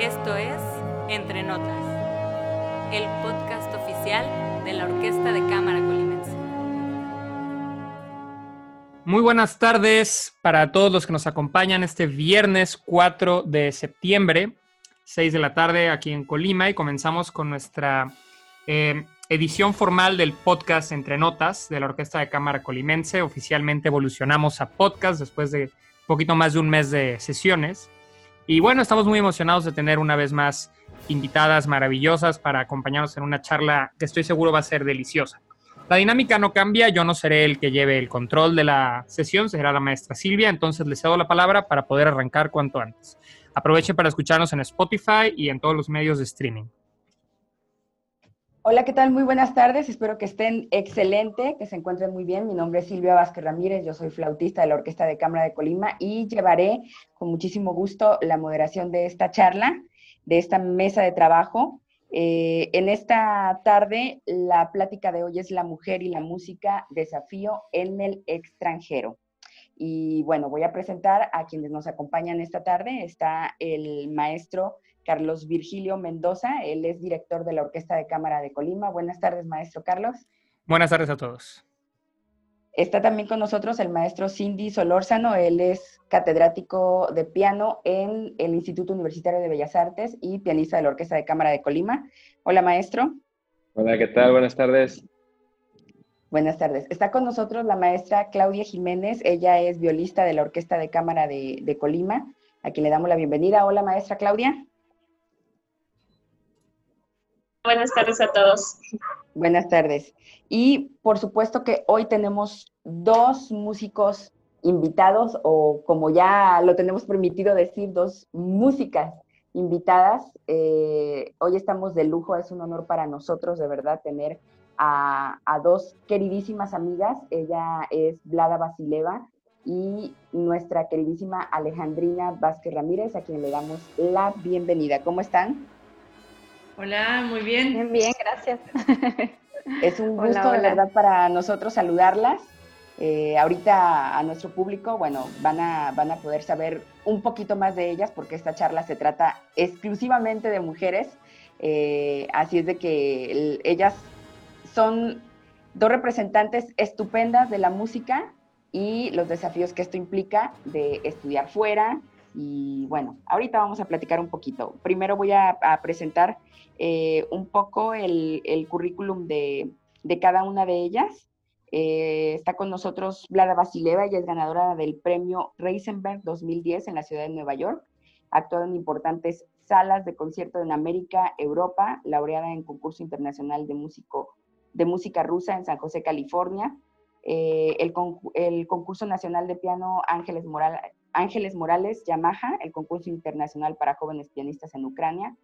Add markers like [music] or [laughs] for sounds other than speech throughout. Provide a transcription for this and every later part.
Esto es Entre Notas, el podcast oficial de la Orquesta de Cámara Colimense. Muy buenas tardes para todos los que nos acompañan este viernes 4 de septiembre, 6 de la tarde aquí en Colima y comenzamos con nuestra eh, edición formal del podcast Entre Notas de la Orquesta de Cámara Colimense. Oficialmente evolucionamos a podcast después de poquito más de un mes de sesiones. Y bueno, estamos muy emocionados de tener una vez más invitadas maravillosas para acompañarnos en una charla que estoy seguro va a ser deliciosa. La dinámica no cambia, yo no seré el que lleve el control de la sesión, será la maestra Silvia, entonces les cedo la palabra para poder arrancar cuanto antes. Aprovechen para escucharnos en Spotify y en todos los medios de streaming. Hola, ¿qué tal? Muy buenas tardes. Espero que estén excelente, que se encuentren muy bien. Mi nombre es Silvia Vázquez Ramírez, yo soy flautista de la Orquesta de Cámara de Colima y llevaré con muchísimo gusto la moderación de esta charla, de esta mesa de trabajo. Eh, en esta tarde, la plática de hoy es La mujer y la música, desafío en el extranjero. Y bueno, voy a presentar a quienes nos acompañan esta tarde. Está el maestro Carlos Virgilio Mendoza. Él es director de la Orquesta de Cámara de Colima. Buenas tardes, maestro Carlos. Buenas tardes a todos. Está también con nosotros el maestro Cindy Solórzano. Él es catedrático de piano en el Instituto Universitario de Bellas Artes y pianista de la Orquesta de Cámara de Colima. Hola, maestro. Hola, ¿qué tal? Buenas tardes. Buenas tardes. Está con nosotros la maestra Claudia Jiménez. Ella es violista de la Orquesta de Cámara de, de Colima, a quien le damos la bienvenida. Hola, maestra Claudia. Buenas tardes a todos. Buenas tardes. Y por supuesto que hoy tenemos dos músicos invitados, o como ya lo tenemos permitido decir, dos músicas invitadas. Eh, hoy estamos de lujo, es un honor para nosotros de verdad tener a, a dos queridísimas amigas. Ella es Vlada Basileva y nuestra queridísima Alejandrina Vázquez Ramírez, a quien le damos la bienvenida. ¿Cómo están? Hola, muy bien. Bien, bien, gracias. [laughs] Es un gusto hola, hola. de verdad para nosotros saludarlas. Eh, ahorita a nuestro público, bueno, van a, van a poder saber un poquito más de ellas porque esta charla se trata exclusivamente de mujeres. Eh, así es de que el, ellas son dos representantes estupendas de la música y los desafíos que esto implica de estudiar fuera. Y bueno, ahorita vamos a platicar un poquito. Primero voy a, presentar eh, un poco el, currículum de, de, cada una de ellas. Eh, está con nosotros Vlada Basileva, ella es ganadora del premio Reisenberg 2010 en la ciudad de Nueva York. Ha actuado en importantes salas de concierto en América, Europa, laureada en concurso internacional de, músico, de música rusa en San José, California. Eh, el, el, concurso nacional de piano Ángeles, Moral, Ángeles Morales Yamaha, el concurso internacional para jóvenes pianistas en Ucrania,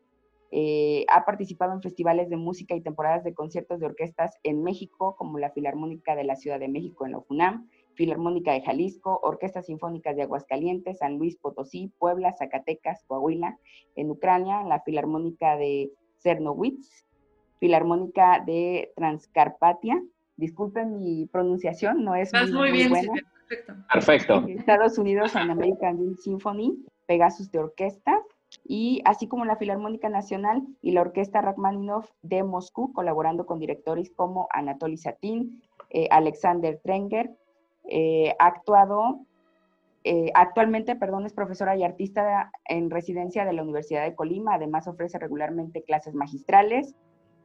eh, ha participado en festivales de música y temporadas de conciertos de orquestas en México, como la Filarmónica de la Ciudad de México en la FUNAM, Filarmónica de Jalisco, Orquestas Sinfónicas de Aguascalientes, San Luis Potosí, Puebla, Zacatecas, Coahuila, en Ucrania, la Filarmónica de Cernowitz, Filarmónica de Transcarpatia. Disculpen mi pronunciación, no es muy, muy, bien, buena. Sí, perfecto. Perfecto. Estados Unidos en American Dream Symphony, Pegasus de Orquesta, y así como la Filarmónica Nacional y la Orquesta Rachmaninoff de Moscú, colaborando con directores como Anatoly Satin, eh, Alexander Trenger. Eh, ha actuado, eh, actualmente, perdón, es profesora y artista en residencia de la Universidad de Colima, además ofrece regularmente clases magistrales.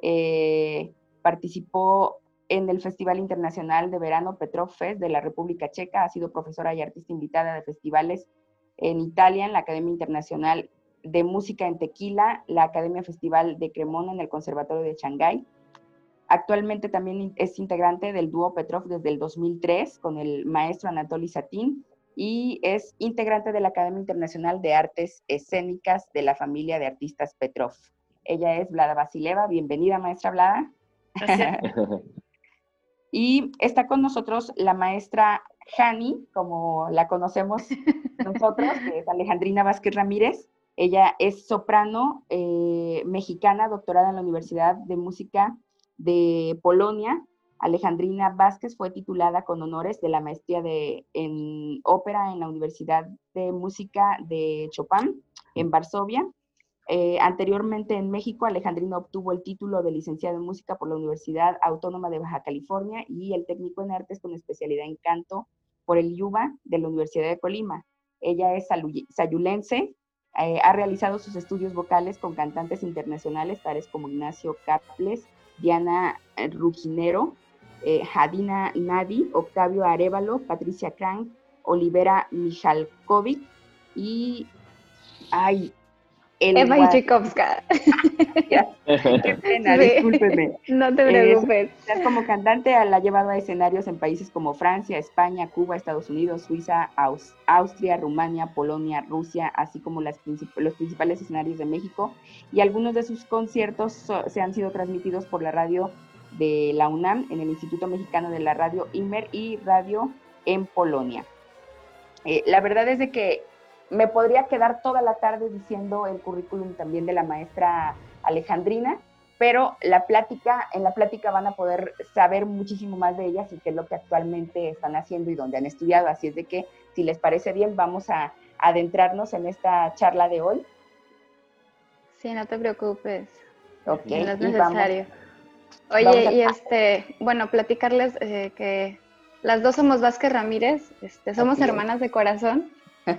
Eh, participó en el Festival Internacional de Verano Petrov Fest de la República Checa, ha sido profesora y artista invitada de festivales en Italia, en la Academia Internacional de Música en Tequila, la Academia Festival de Cremona en el Conservatorio de Shanghái. Actualmente también es integrante del dúo Petrov desde el 2003 con el maestro Anatoly Satin y es integrante de la Academia Internacional de Artes Escénicas de la familia de artistas Petrov. Ella es Vlada Basileva. Bienvenida, maestra Vlada. [laughs] y está con nosotros la maestra Hani, como la conocemos [laughs] nosotros, que es Alejandrina Vázquez Ramírez. Ella es soprano eh, mexicana, doctorada en la Universidad de Música de Polonia. Alejandrina Vázquez fue titulada con honores de la maestría de, en ópera en la Universidad de Música de Chopin en Varsovia. Eh, anteriormente en México, Alejandrina obtuvo el título de licenciado en música por la Universidad Autónoma de Baja California y el técnico en artes con especialidad en canto por el YUBA de la Universidad de Colima. Ella es sayulense, eh, ha realizado sus estudios vocales con cantantes internacionales tales como Ignacio Caples, Diana Ruginero, eh, Jadina Nadi, Octavio Arevalo, Patricia Crank, Olivera Michalkovic y ay, Eva Ichikovska. [laughs] Qué pena, discúlpeme. No te preocupes. como cantante la ha llevado a escenarios en países como Francia, España, Cuba, Estados Unidos, Suiza, Austria, Rumania, Polonia, Rusia, así como las los principales escenarios de México. Y algunos de sus conciertos se han sido transmitidos por la radio de la UNAM en el Instituto Mexicano de la Radio IMER y Radio en Polonia. Eh, la verdad es de que me podría quedar toda la tarde diciendo el currículum también de la maestra Alejandrina, pero la plática, en la plática van a poder saber muchísimo más de ellas y qué es lo que actualmente están haciendo y dónde han estudiado. Así es de que, si les parece bien, vamos a adentrarnos en esta charla de hoy. Sí, no te preocupes. Ok. No es necesario. Oye, y este, bueno, platicarles eh, que las dos somos Vázquez Ramírez, este, somos hermanas de corazón.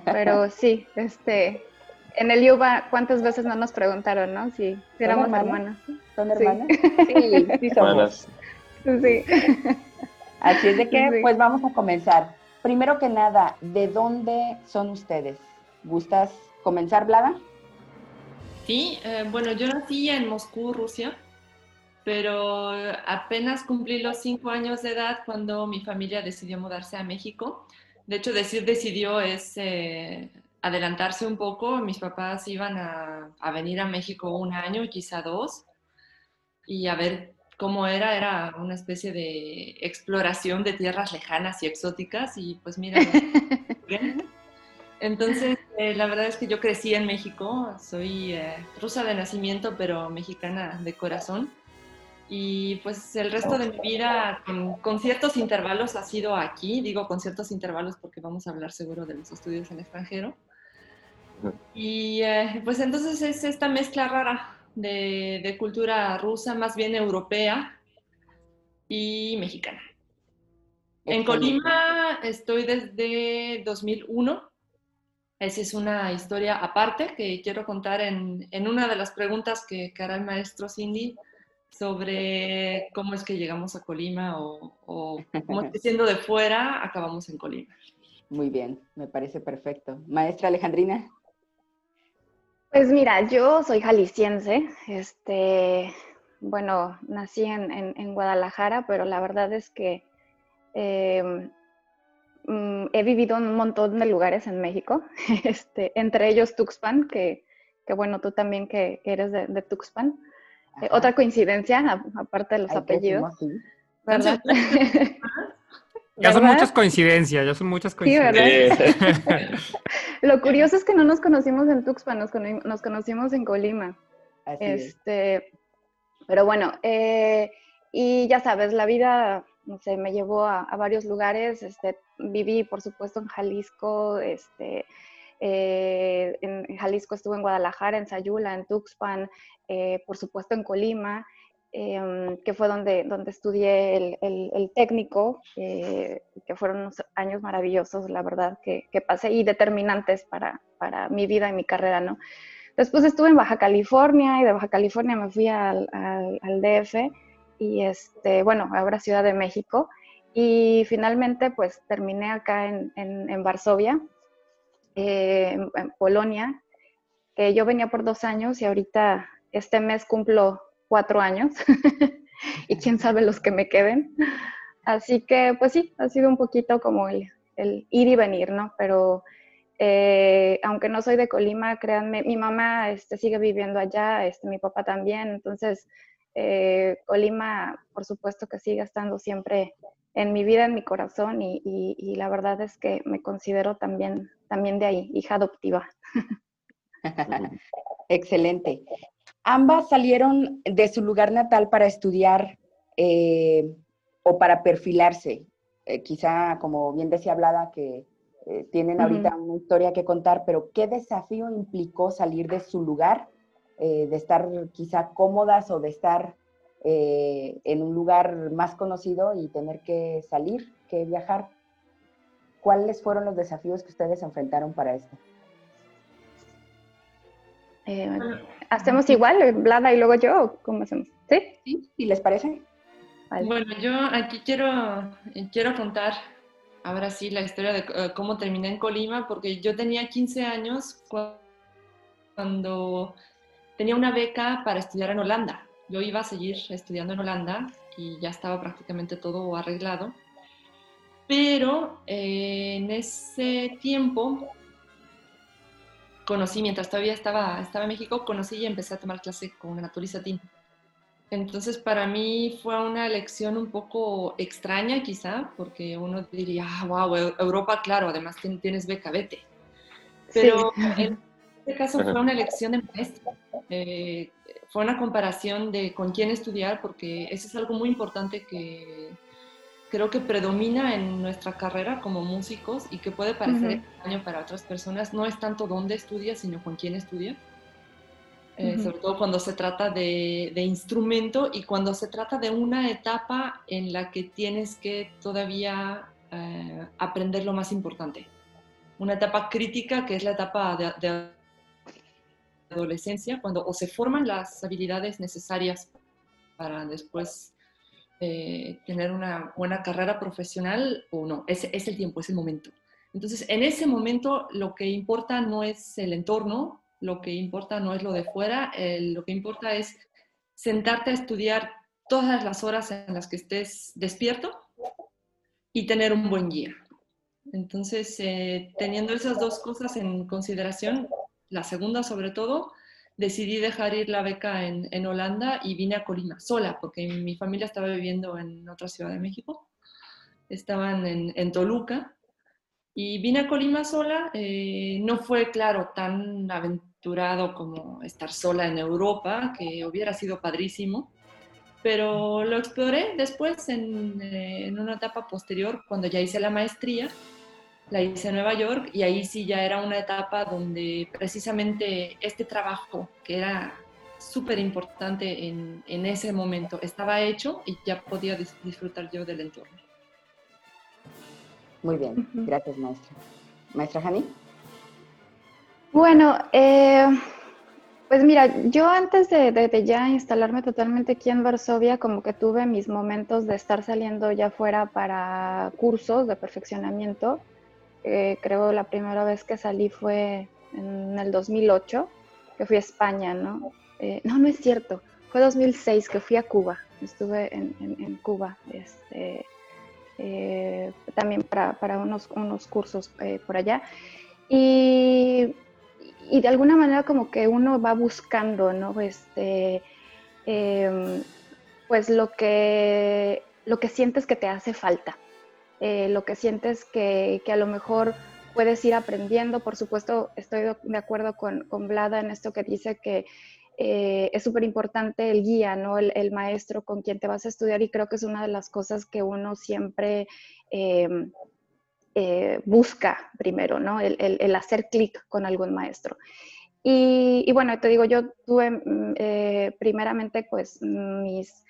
Pero [laughs] sí, este, en el Yuba, ¿cuántas veces no nos preguntaron, no? Si, éramos hermanas. ¿Son hermanas? [laughs] Sí, sí, somos. Sí. Así es de que, pues vamos a comenzar. Primero que nada, ¿de dónde son ustedes? ¿Gustas comenzar, Blada? Sí, eh, bueno, yo nací en Moscú, Rusia, pero apenas cumplí los cinco años de edad cuando mi familia decidió mudarse a México. De hecho, decir decidió es eh, adelantarse un poco. Mis papás iban a, venir a México un año, quizá dos, y a ver cómo era. Era una especie de exploración de tierras lejanas y exóticas, y pues mira. [laughs] Entonces, eh, la verdad es que yo crecí en México, soy eh, rusa de nacimiento, pero mexicana de corazón. Y pues el resto de mi vida, con, ciertos intervalos, ha sido aquí. Digo con ciertos intervalos porque vamos a hablar seguro de los estudios en extranjero. Y eh, pues entonces es esta mezcla rara de, de, cultura rusa, más bien europea y mexicana. En Colima estoy desde 2001. Esa es una historia aparte que quiero contar en, en una de las preguntas que hará el maestro Cindy sobre cómo es que llegamos a Colima o, o cómo [laughs] es que siendo de fuera acabamos en Colima. Muy bien, me parece perfecto. Maestra Alejandrina. Pues mira, yo soy jalisciense, este, bueno, nací en, en, Guadalajara, pero la verdad es que em, mm, he vivido en un montón de lugares en México, [laughs] este, entre ellos Tuxpan, que, que bueno, tú también que, eres de, de Tuxpan. Eh, otra coincidencia, aparte de los apellidos. ¿Verdad? [laughs] Ya son muchas coincidencias, ya son muchas coincidencias. Sí, ¿verdad? [laughs] Lo curioso es que no nos conocimos en Tuxpan, nos, conocimos en Colima. este, Pero bueno, eh, y ya sabes, la vida, no sé, me llevó a, a, varios lugares. Este, viví, por supuesto, en Jalisco, este, eh, en Jalisco estuve en Guadalajara, en Sayula, en Tuxpan, eh, por supuesto en Colima, em, que fue donde, donde estudié el, técnico, eh, que fueron unos años maravillosos, la verdad, que, pasé y determinantes para, para, mi vida y mi carrera, ¿no? Después estuve en Baja California y de Baja California me fui al, al, DF y, este, bueno, ahora Ciudad de México. Y finalmente, pues terminé acá en, en, en Varsovia, eh, en, Polonia, que yo venía por dos años y ahorita este mes cumplo cuatro años [laughs] y quién sabe los que me queden. Así que pues sí, ha sido un poquito como el, ir y venir, ¿no? Pero eh, aunque no soy de Colima, créanme, mi mamá este, sigue viviendo allá, este, mi papá también, entonces eh, Colima por supuesto que sigue estando siempre en mi vida, en mi corazón y, la verdad es que me considero también, también de ahí, hija adoptiva. [laughs] Excelente. Ambas salieron de su lugar natal para estudiar eh, o para perfilarse. Eh, quizá, como bien decía Blada, que eh, tienen ahorita una historia que contar, pero ¿qué desafío implicó salir de su lugar de estar quizá cómodas o de estar eh, en un lugar más conocido y tener que salir, que viajar. ¿Cuáles fueron los desafíos que ustedes enfrentaron para esto? ¿Hacemos igual, Blada y luego yo? ¿Cómo hacemos? ¿Sí? ¿Sí? les parece? Bueno, yo aquí quiero, quiero contar ahora sí la historia de eh, cómo terminé en Colima, porque yo tenía 15 años cuando tenía una beca para estudiar en Holanda. Yo iba a seguir estudiando en Holanda y ya estaba prácticamente todo arreglado. Pero eh, en ese tiempo conocí, mientras todavía estaba, estaba en México, conocí y empecé a tomar clase con Naturizatín. Entonces, para mí fue una elección un poco extraña, quizá, porque uno diría, wow, ah, Europa, claro, además tienes beca, vete. Pero [laughs] en este caso fue una elección de maestro. Eh, fue una comparación de con quién estudiar, porque eso es algo muy importante que creo que predomina en nuestra carrera como músicos y que puede parecer extraño para otras personas. No es tanto dónde estudias, sino con quién estudias. Eh, sobre todo cuando se trata de, instrumento y cuando se trata de una etapa en la que tienes que todavía eh, aprender lo más importante. Una etapa crítica que es la etapa de, adolescencia, cuando o se forman las habilidades necesarias para después eh, tener una buena carrera profesional o no. Ese es el tiempo, es el momento. Entonces, en ese momento lo que importa no es el entorno, lo que importa no es lo de fuera, lo que importa es sentarte a estudiar todas las horas en las que estés despierto y tener un buen guía. Entonces, eh, teniendo esas dos cosas en consideración, la segunda sobre todo, decidí dejar ir la beca en, Holanda y vine a Colima sola, porque mi familia estaba viviendo en otra ciudad de México. Estaban en, en Toluca y vine a Colima sola. Eh, no fue, claro, tan aventuroso como estar sola en Europa, que hubiera sido padrísimo, pero lo exploré después en, eh, en, una etapa posterior, cuando ya hice la maestría, la hice en Nueva York y ahí sí ya era una etapa donde precisamente este trabajo, que era súper importante en, en, ese momento, estaba hecho y ya podía disfrutar yo del entorno. Muy bien, gracias maestra. Maestra Jani. Bueno, eh, pues mira, yo antes de, ya instalarme totalmente aquí en Varsovia, como que tuve mis momentos de estar saliendo ya fuera para cursos de perfeccionamiento. Eh, creo la primera vez que salí fue en el 2008, que fui a España, ¿no? Eh, no, no es cierto, fue 2006 que fui a Cuba, estuve en, Cuba, este, también para, para, unos, unos cursos por allá. Y y de alguna manera como que uno va buscando, ¿no? Este, em, pues lo que, lo que sientes que te hace falta, eh, lo que sientes que, que, a lo mejor puedes ir aprendiendo. Por supuesto, estoy de acuerdo con, con Vlada en esto que dice que eh, es súper importante el guía, ¿no? El, maestro con quien te vas a estudiar y creo que es una de las cosas que uno siempre... Eh, eh, busca primero, ¿no? El, hacer clic con algún maestro. Y, bueno, te digo, yo tuve mm, primeramente pues mis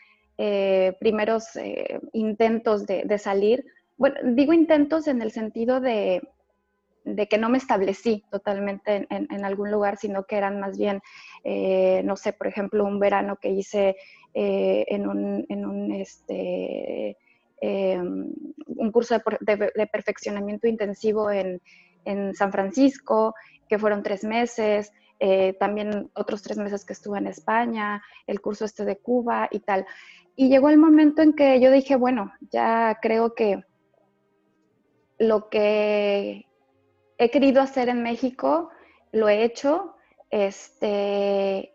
primeros intentos de, salir. Bueno, digo intentos en el sentido de, que no me establecí totalmente en, algún lugar, sino que eran más bien, no sé, por ejemplo, un verano que hice en un, en un este, Em, un curso de, perfeccionamiento intensivo en, San Francisco, que fueron tres meses, eh, también otros tres meses que estuve en España, el curso este de Cuba y tal. Y llegó el momento en que yo dije, bueno, ya creo que lo que he querido hacer en México, lo he hecho. Este,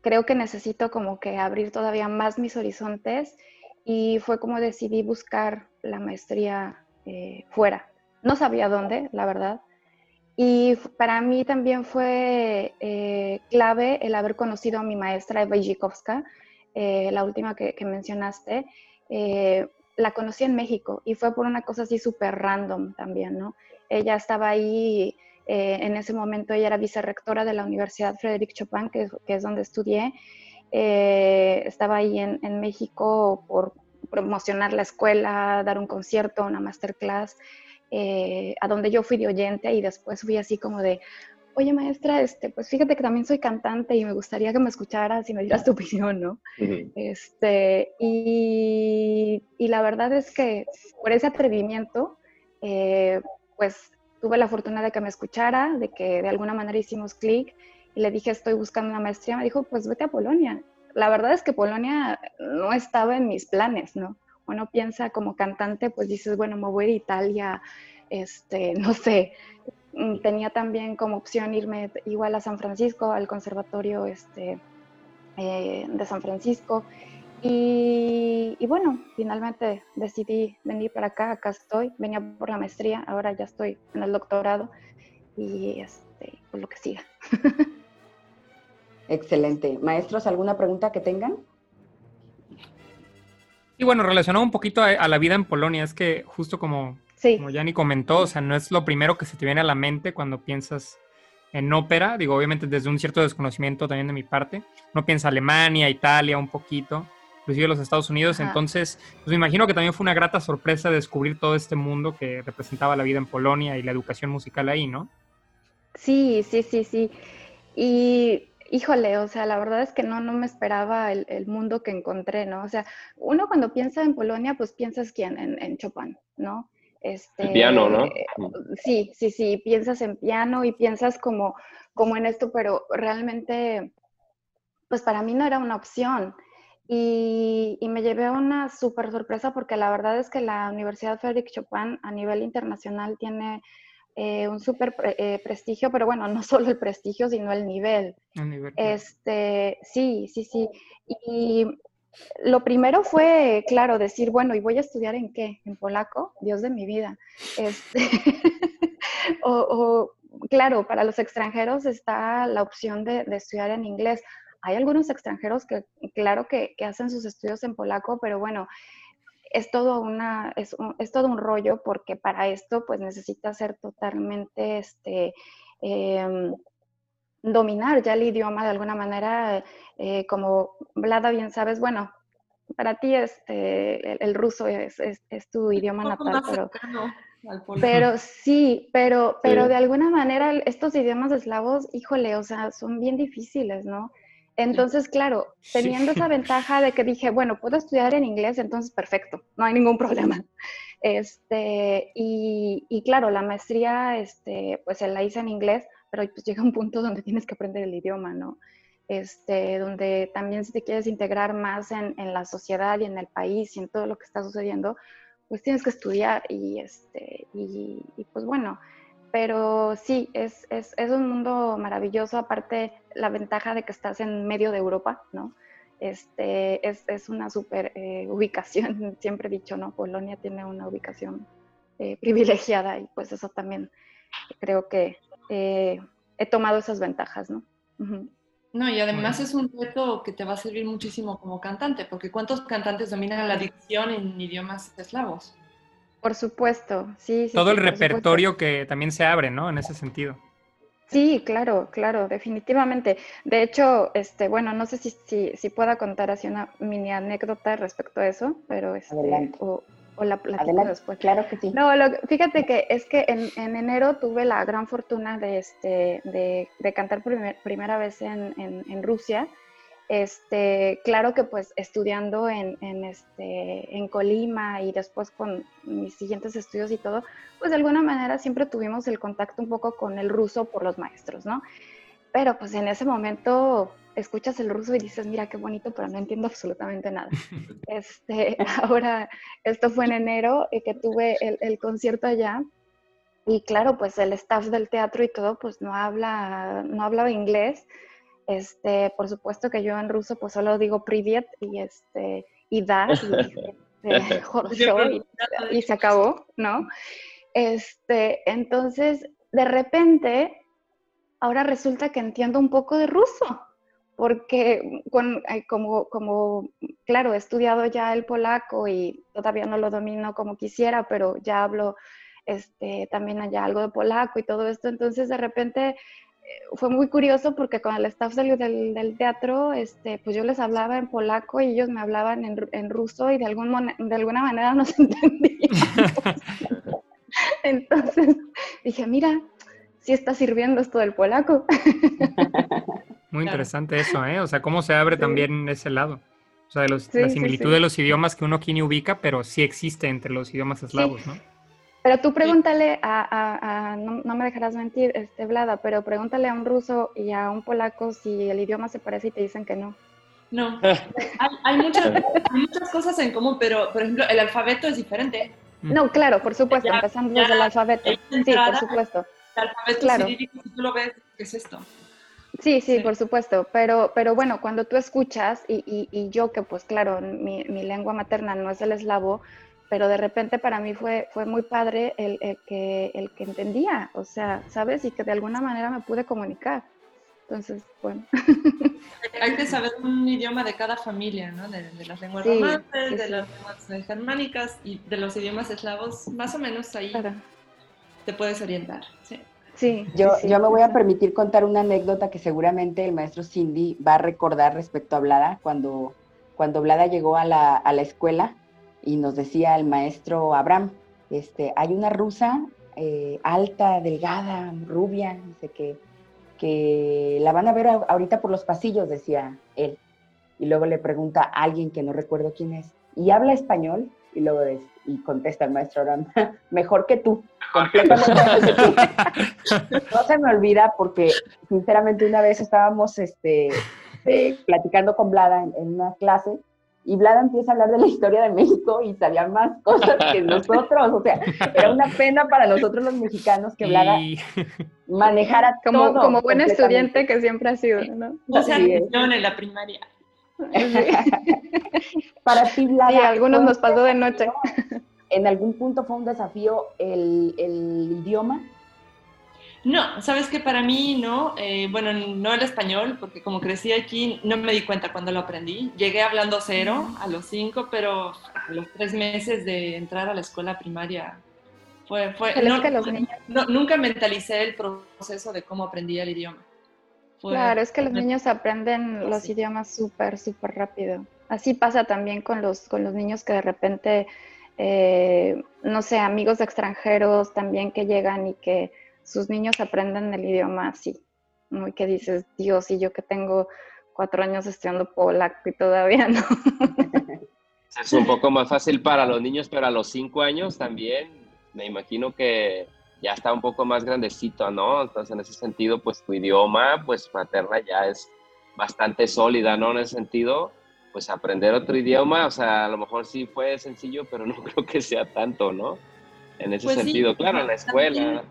creo que necesito abrir todavía más mis horizontes y fue como decidí buscar la maestría eh, fuera. No sabía dónde, la verdad. Y para mí también fue eh, clave el haber conocido a mi maestra Eva Ijikovska, eh, la última que, mencionaste. La conocí en México y fue por una cosa así súper random también, ¿no? Ella estaba ahí Eh, en ese momento ella era vicerrectora de la Universidad Frederick Chopin, que, es donde estudié. Eh, estaba ahí en, en, México por promocionar la escuela, dar un concierto, una masterclass, a donde yo fui de oyente y después fui así como de, oye maestra, este, pues fíjate que también soy cantante y me gustaría que me escucharas y me dieras tu [laughs] opinión, ¿no? este, y, y, la verdad es que por ese atrevimiento, eh, pues tuve la fortuna de que me escuchara, de que de alguna manera hicimos clic y le dije, estoy buscando una maestría, me dijo, pues vete a Polonia. La verdad es que Polonia no estaba en mis planes, ¿no? Uno piensa como cantante, pues dices, bueno, me voy a Italia, este, no sé, tenía también como opción irme igual a San Francisco, al conservatorio este, eh, de San Francisco. Y, bueno, finalmente decidí venir para acá, acá estoy, venía por la maestría, ahora ya estoy en el doctorado y este, pues lo que siga. [laughs] Excelente. Maestros, ¿alguna pregunta que tengan? Y bueno, relacionado un poquito a, la vida en Polonia, es que justo como como ya ni comentó, o sea, no es lo primero que se te viene a la mente cuando piensas en ópera. Digo, obviamente desde un cierto desconocimiento también de mi parte. No piensa Alemania, Italia, un poquito, inclusive los Estados Unidos. Entonces, pues me imagino que también fue una grata sorpresa descubrir todo este mundo que representaba la vida en Polonia y la educación musical ahí, ¿no? Sí, sí, sí, sí. Y híjole, o sea, la verdad es que no, no me esperaba el, mundo que encontré, ¿no? O sea, uno cuando piensa en Polonia, pues piensas quién, en, en Chopin, ¿no? Este, piano, ¿no? Sí, sí, sí, piensas en piano y piensas como, como en esto, pero realmente, pues para mí no era una opción. Y, me llevé a una súper sorpresa porque la verdad es que la Universidad Frédéric Chopin a nivel internacional tiene eh, un súper eh, prestigio, pero bueno, no [laughs] solo el prestigio, sino el nivel. El nivel. Este, sí, sí, sí. Y lo primero fue, claro, decir, bueno, ¿y voy a estudiar en qué? ¿En polaco? Dios de mi vida. Este, [laughs] o, claro, para los extranjeros está la opción de, estudiar en inglés. Hay algunos extranjeros que, claro, que, hacen sus estudios en polaco, pero bueno, es todo, una, es, todo un rollo porque para esto pues necesitas ser totalmente, este, em, dominar ya el idioma de alguna manera, eh, como Vlada bien sabes, bueno, para ti este, el, ruso es, es, tu idioma natal, [laughs] pero, pero sí, pero, pero de alguna manera estos idiomas eslavos, híjole, o sea, son bien difíciles, ¿no? Entonces, claro, teniendo esa [laughs] ventaja de que dije, bueno, puedo estudiar en inglés, entonces perfecto, no hay ningún problema. Este, y, y claro, la maestría, este, pues se la hice en inglés, pero pues llega un punto donde tienes que aprender el idioma, ¿no? Este, donde también si te quieres integrar más en, en, la sociedad y en el país y en todo lo que está sucediendo, pues tienes que estudiar y, este, y, pues bueno, pero sí, es, es, es, un mundo maravilloso, aparte la ventaja de que estás en medio de Europa, ¿no? Este, es, es una súper eh, ubicación, [laughs] siempre he dicho, ¿no? Polonia tiene una ubicación eh, privilegiada y pues eso también creo que eh, he tomado esas ventajas, ¿no? No, y además es un reto que te va a servir muchísimo como cantante, porque ¿cuántos cantantes dominan la dicción en idiomas eslavos? Por supuesto, sí. Todo el repertorio que también se abre, ¿no? En ese sentido. Sí, claro, claro, definitivamente. De hecho, este, bueno, no sé si, si, si pueda contar así una mini anécdota respecto a eso, pero este, o la platico después. Claro que sí. No, fíjate que es que en, en, enero tuve la gran fortuna de, este, de, de cantar por primera vez en, en, Rusia. Este, claro que pues estudiando en, en, este, en Colima y después con mis siguientes estudios y todo, pues de alguna manera siempre tuvimos el contacto un poco con el ruso por los maestros, ¿no? Pero pues en ese momento escuchas el ruso y dices, mira qué bonito, pero no entiendo absolutamente nada. [laughs] Este, ahora, esto fue en enero y que tuve el, concierto allá. Y claro, pues el staff del teatro y todo, pues no habla, no hablaba inglés. Este, por supuesto que yo en ruso pues solo digo privet y este y da y, este, [laughs] y, se acabó, ¿no? Este, entonces, de repente, ahora resulta que entiendo un poco de ruso porque eh, como, como, claro, he estudiado ya el polaco y todavía no lo domino como quisiera, pero ya hablo este, también allá algo de polaco y todo esto. Entonces, de repente eh, fue muy curioso porque con el staff del, del, teatro, este, pues yo les hablaba en polaco y ellos me hablaban en, en ruso y de, algún, de alguna manera nos [laughs] entendíamos. Entonces dije, mira, sí está sirviendo esto del polaco. [laughs] Muy interesante eso, ¿eh? O sea, cómo se abre también ese lado. O sea, de la similitud de los idiomas que uno aquí ni ubica, pero sí existe entre los idiomas eslavos, ¿no? Pero tú pregúntale a, no, me dejarás mentir, este, Vlada, pero pregúntale a un ruso y a un polaco si el idioma se parece y te dicen que no. No, [laughs] hay, muchas, cosas en común, pero por ejemplo, el alfabeto es diferente. No, claro, por supuesto, empezando desde el alfabeto. Sí, por supuesto. El alfabeto claro. si tú lo ves, ¿qué es esto? Sí, sí, por supuesto, pero, pero bueno, cuando tú escuchas, y, y, yo que pues claro, mi, mi, lengua materna no es el eslavo, pero de repente para mí fue, fue muy padre el, que, el que entendía, o sea, ¿sabes? Y que de alguna manera me pude comunicar. Entonces, bueno. [laughs] Hay que saber un idioma de cada familia, ¿no? De, las lenguas romances, de las lenguas germánicas y de los idiomas eslavos, más o menos ahí te puedes orientar. Sí. Sí, yo, yo me voy a permitir contar una anécdota que seguramente el maestro Cindy va a recordar respecto a Blada, cuando, cuando Blada llegó a la, a la escuela y nos decía el maestro Abraham, este, hay una rusa eh, alta, delgada, rubia, dice que, que la van a ver ahorita por los pasillos, decía él. Y luego le pregunta a alguien que no recuerdo quién es, ¿y habla español? Y luego y contesta el maestro Abraham, [laughs] mejor que tú, completamente [laughs] No se me olvida porque, sinceramente, una vez estábamos este, eh, platicando con Blada en una clase y Vlada empieza a hablar de la historia de México y sabía más cosas que [laughs] nosotros. O sea, era una pena para nosotros los mexicanos que Vlada manejara como, todo. Como buen estudiante que siempre ha sido, ¿no? O sea, en la primaria. [laughs] para ti, Vlada. Sí, a algunos nos pasó de noche. ¿En algún punto fue un desafío el, el idioma? No, sabes que para mí no, eh, bueno, no el español, porque como crecí aquí no me di cuenta cuando lo aprendí. Llegué hablando cero a los cinco, pero a los tres meses de entrar a la escuela primaria fue... fue no, nunca mentalicé el proceso de cómo aprendí el idioma. Claro, es que los niños aprenden los idiomas súper, súper rápido. Así pasa también con los, con los niños que de repente, eh, no sé, amigos extranjeros también que llegan y que sus niños aprenden el idioma así, muy que dices, Dios, y yo que tengo cuatro años estudiando polaco y todavía no. [laughs] Es un poco más fácil para los niños, pero a los cinco años también, me imagino que ya está un poco más grandecito, ¿no? Entonces, en ese sentido, pues tu idioma, pues materna ya es bastante sólida, ¿no? En ese sentido, pues aprender otro idioma, o sea, a lo mejor sí fue sencillo, [laughs] pero no creo que sea tanto, ¿no? En ese pues sentido, claro, en la escuela.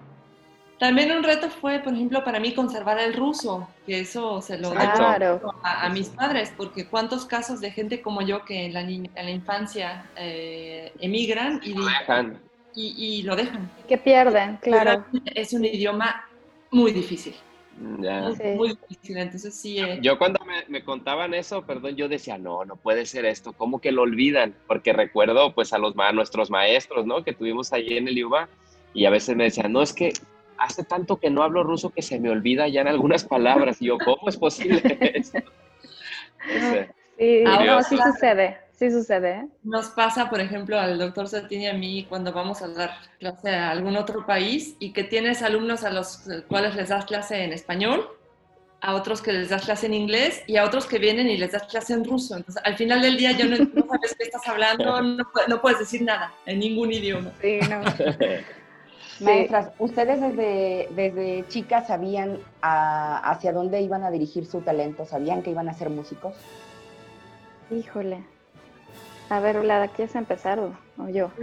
También un reto fue, por ejemplo, para mí conservar el ruso, que eso se lo claro. a, a, mis padres, porque cuántos casos de gente como yo que en la, en la infancia eh, emigran y dejan. Y, lo dejan. Que pierden, claro. Es un idioma muy difícil. Muy, difícil, entonces sí. Eh. Yo cuando me, contaban eso, perdón, yo decía, no, no puede ser esto, ¿cómo que lo olvidan? Porque recuerdo pues a los a nuestros maestros, ¿no? Que tuvimos allí en el IUBA y a veces me decían, no, es que hace tanto que no hablo ruso que se me olvida ya en algunas palabras. Y yo, ¿cómo es posible [laughs] esto? sí, sí sucede, sí sucede. ¿eh? Nos pasa, por ejemplo, al doctor Satini y a mí cuando vamos a dar clase a algún otro país y que tienes alumnos a los cuales les das clase en español, a otros que les das clase en inglés y a otros que vienen y les das clase en ruso. Entonces, al final del día yo no, sabes qué estás hablando, no, no, puedes decir nada en ningún idioma. Sí, no. [laughs] Maestras, ¿ustedes desde, desde chicas sabían hacia dónde iban a dirigir su talento? ¿Sabían que iban a ser músicos? Híjole. A ver, Ulada, ¿quieres empezar o, yo? [laughs]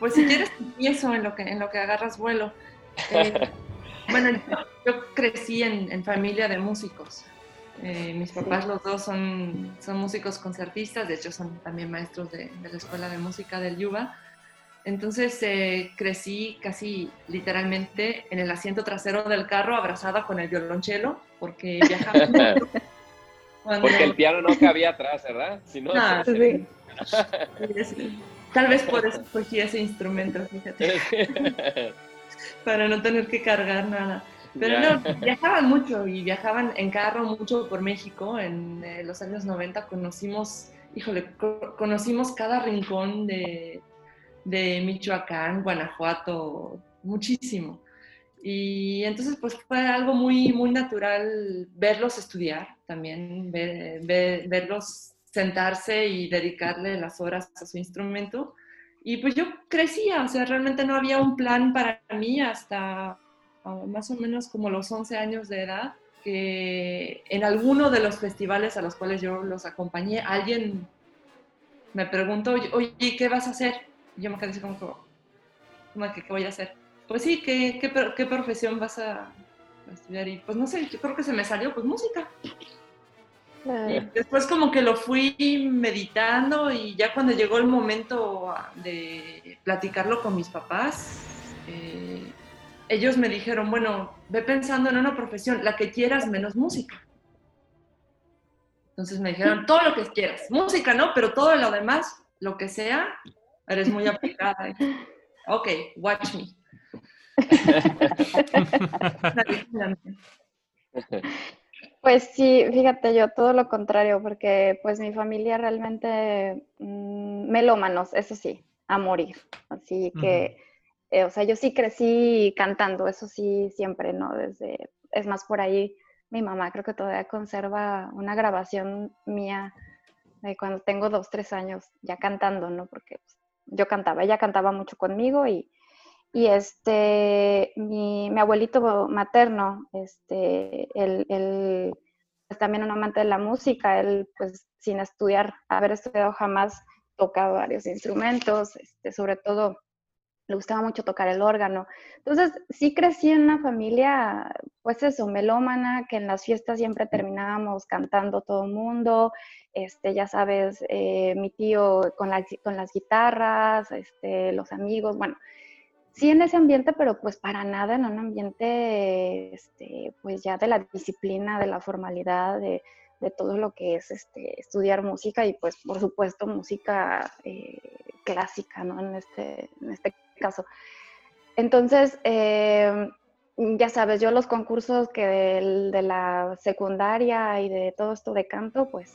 Pues si quieres, empiezo en lo que, en lo que agarras vuelo. Eh, [laughs] bueno, yo, crecí en, familia de músicos. Eh, mis papás los dos son, son músicos concertistas, de hecho son también maestros de, de la Escuela de Música del Yuba. Entonces eh, crecí casi literalmente en el asiento trasero del carro abrazada con el violonchelo porque viajaba. [laughs] Porque el piano no cabía atrás, ¿verdad? Si no, ah, sí. Tal vez por eso escogí ese instrumento, fíjate. [laughs] Para no tener que cargar nada. Pero no, viajaban mucho y viajaban en carro mucho por México. En eh, los años 90 conocimos, híjole, conocimos cada rincón de, de Michoacán, Guanajuato, muchísimo. Y entonces pues fue algo muy, muy natural verlos estudiar también, verlos sentarse y dedicarle las horas a su instrumento. Y pues yo crecía, o sea, realmente no había un plan para mí hasta ah, más o menos como los 11 años de edad, que en alguno de los festivales a los cuales yo los acompañé, alguien me preguntó, oye, ¿qué vas a hacer? Y yo me quedé así como, ¿qué, ¿qué voy a hacer? Pues sí, ¿qué, qué, profesión vas a, estudiar? Y pues no sé, yo creo que se me salió, pues música. después como que lo fui meditando y ya cuando llegó el momento de platicarlo con mis papás, eh, ellos me dijeron, bueno, ve pensando en una profesión, la que quieras menos música. Entonces me dijeron, todo lo que quieras, música no, pero todo lo demás, lo que sea, eres muy aplicada. ok, watch me. [laughs] Pues sí, fíjate, yo todo lo contrario, porque pues mi familia realmente mm, melómanos, eso sí, a morir. Así que, eh, o sea, yo sí crecí cantando, eso sí, siempre, ¿no? Desde, es más, por ahí mi mamá creo que todavía conserva una grabación mía de cuando tengo dos, tres años ya cantando, ¿no? Porque pues, yo cantaba, ella cantaba mucho conmigo y y este, mi, mi abuelito materno, este, él, él es también un amante de la música, él pues sin estudiar, haber estudiado jamás, tocaba varios instrumentos, este, sobre todo le gustaba mucho tocar el órgano. Entonces, sí crecí en una familia, pues eso, melómana, que en las fiestas siempre terminábamos cantando todo el mundo, este, ya sabes, eh, mi tío con, la, con las guitarras, este, los amigos, bueno, sí en ese ambiente, pero pues para nada en un ambiente, este, pues ya de la disciplina, de la formalidad, de, todo lo que es este, estudiar música y pues por supuesto música eh, clásica, ¿no? En este, en este caso. Entonces, eh, ya sabes, yo los concursos que de, la secundaria y de todo esto de canto, pues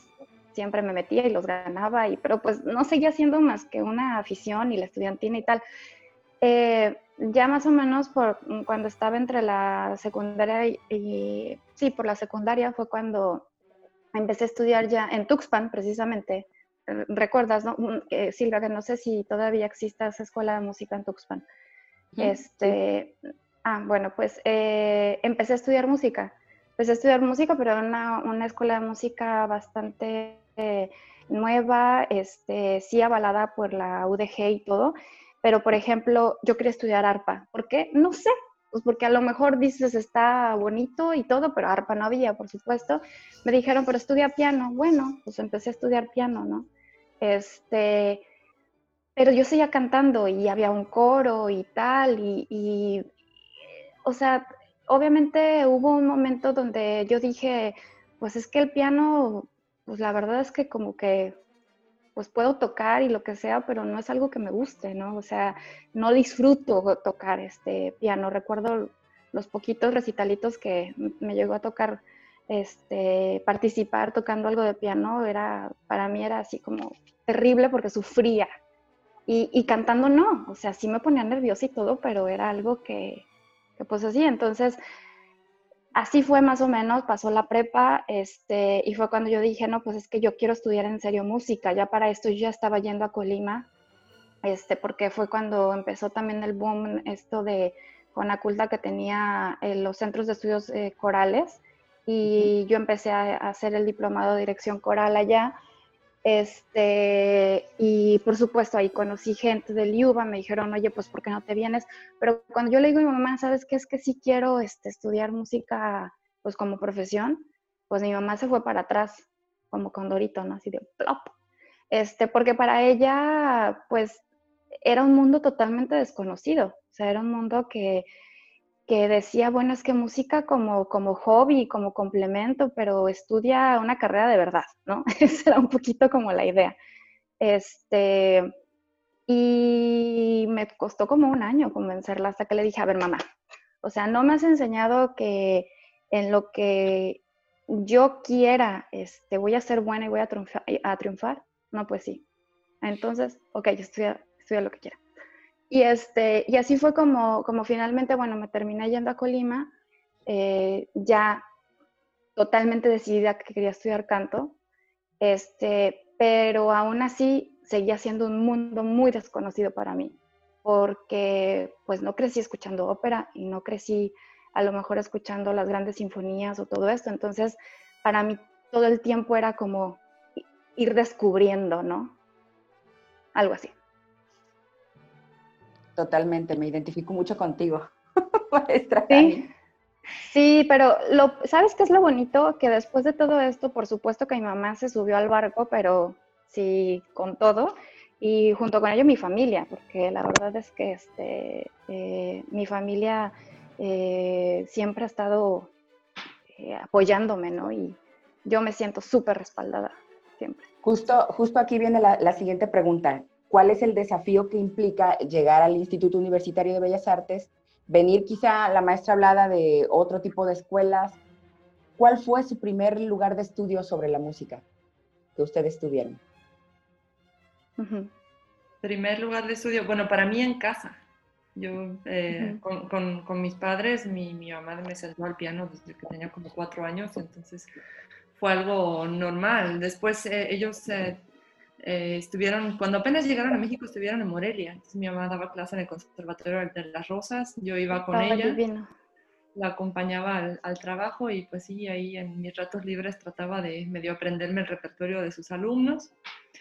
siempre me metía y los ganaba, y, pero pues no seguía siendo más que una afición y la estudiantina y tal. Eh, ya más o menos por mm, cuando estaba entre la secundaria y, sí, por la secundaria fue cuando empecé a estudiar ya en Tuxpan, precisamente. ¿Recuerdas, no? Mm, Silvia, que no sé si todavía existe esa escuela de música en Tuxpan. Este, ah, bueno, pues eh, empecé a estudiar música. Empecé a estudiar música, pero en una, una escuela de música bastante eh, nueva, este, sí avalada por la UDG y todo. Pero, por ejemplo, yo quería estudiar arpa. ¿Por qué? No sé. Pues porque a lo mejor dices está bonito y todo, pero arpa no había, por supuesto. Me dijeron, pero estudia piano. Bueno, pues empecé a estudiar piano, ¿no? Este, pero yo seguía cantando y había un coro y tal, y, o sea, obviamente hubo un momento donde yo dije, pues es que el piano, pues la verdad es que como que pues puedo tocar y lo que sea, pero no es algo que me guste, ¿no? O sea, no disfruto tocar este piano. Recuerdo los poquitos recitalitos que me llegó a tocar este, participar tocando algo de piano, era, para mí era así como terrible porque sufría. Y, y cantando no, o sea, sí me ponía nerviosa y todo, pero era algo que, que pues así, entonces así fue más o menos, pasó la prepa, este, y fue cuando yo dije, no, pues es que yo quiero estudiar en serio música. Ya para esto yo ya estaba yendo a Colima, este, porque fue cuando empezó también el boom esto de Conaculta que tenía eh, los centros de estudios eh, corales, y yo empecé a, a, hacer el diplomado de dirección coral allá. Este, y por supuesto ahí conocí gente del IUBA, me dijeron, oye, pues ¿por qué no te vienes? Pero cuando yo le digo a mi mamá, ¿sabes qué? Es que sí quiero este, estudiar música pues como profesión, pues mi mamá se fue para atrás, como con Dorito, ¿no? Así de plop. Este, porque para ella, pues, era un mundo totalmente desconocido, o sea, era un mundo que, que decía, bueno, es que música como, como hobby, como complemento, pero estudia una carrera de verdad, ¿no? [laughs] Esa era un poquito como la idea. Este, Y me costó como un año convencerla hasta que le dije, a ver, mamá, o sea, no me has enseñado que en lo que yo quiera, este, voy a ser buena y voy a triunfar. No, pues sí. Entonces, ok, estudia, estudia lo que quiera. Y, este, y así fue como, como finalmente, bueno, me terminé yendo a Colima, eh, ya totalmente decidida que quería estudiar canto, este, pero aún así seguía siendo un mundo muy desconocido para mí, porque pues no crecí escuchando ópera y no crecí a lo mejor escuchando las grandes sinfonías o todo esto, entonces para mí todo el tiempo era como ir descubriendo, ¿no? Algo así. Totalmente, me identifico mucho contigo, [laughs] Sí. Sí, pero lo, ¿sabes qué es lo bonito? Que después de todo esto, por supuesto que mi mamá se subió al barco, pero sí, con todo, y junto con ello mi familia, porque la verdad es que este, eh, mi familia eh, siempre ha estado eh, apoyándome, ¿no? Y yo me siento súper respaldada, siempre. Justo, justo aquí viene la, la siguiente pregunta. ¿Cuál es el desafío que implica llegar al Instituto Universitario de Bellas Artes venir quizá la maestra hablada de otro tipo de escuelas. ¿Cuál fue su primer lugar de estudio sobre la música que ustedes tuvieron? Primer lugar de estudio, bueno, para mí en casa. Yo eh, con, mis padres, mi, mi, mamá me sentó al piano desde que tenía como cuatro años, entonces fue algo normal. Después eh, ellos eh, eh, estuvieron, cuando apenas llegaron a México, estuvieron en Morelia. Entonces, mi mamá daba clase en el Conservatorio de las Rosas, yo iba con ella, la acompañaba al, trabajo y pues sí, ahí en mis ratos libres trataba de medio aprenderme el repertorio de sus alumnos.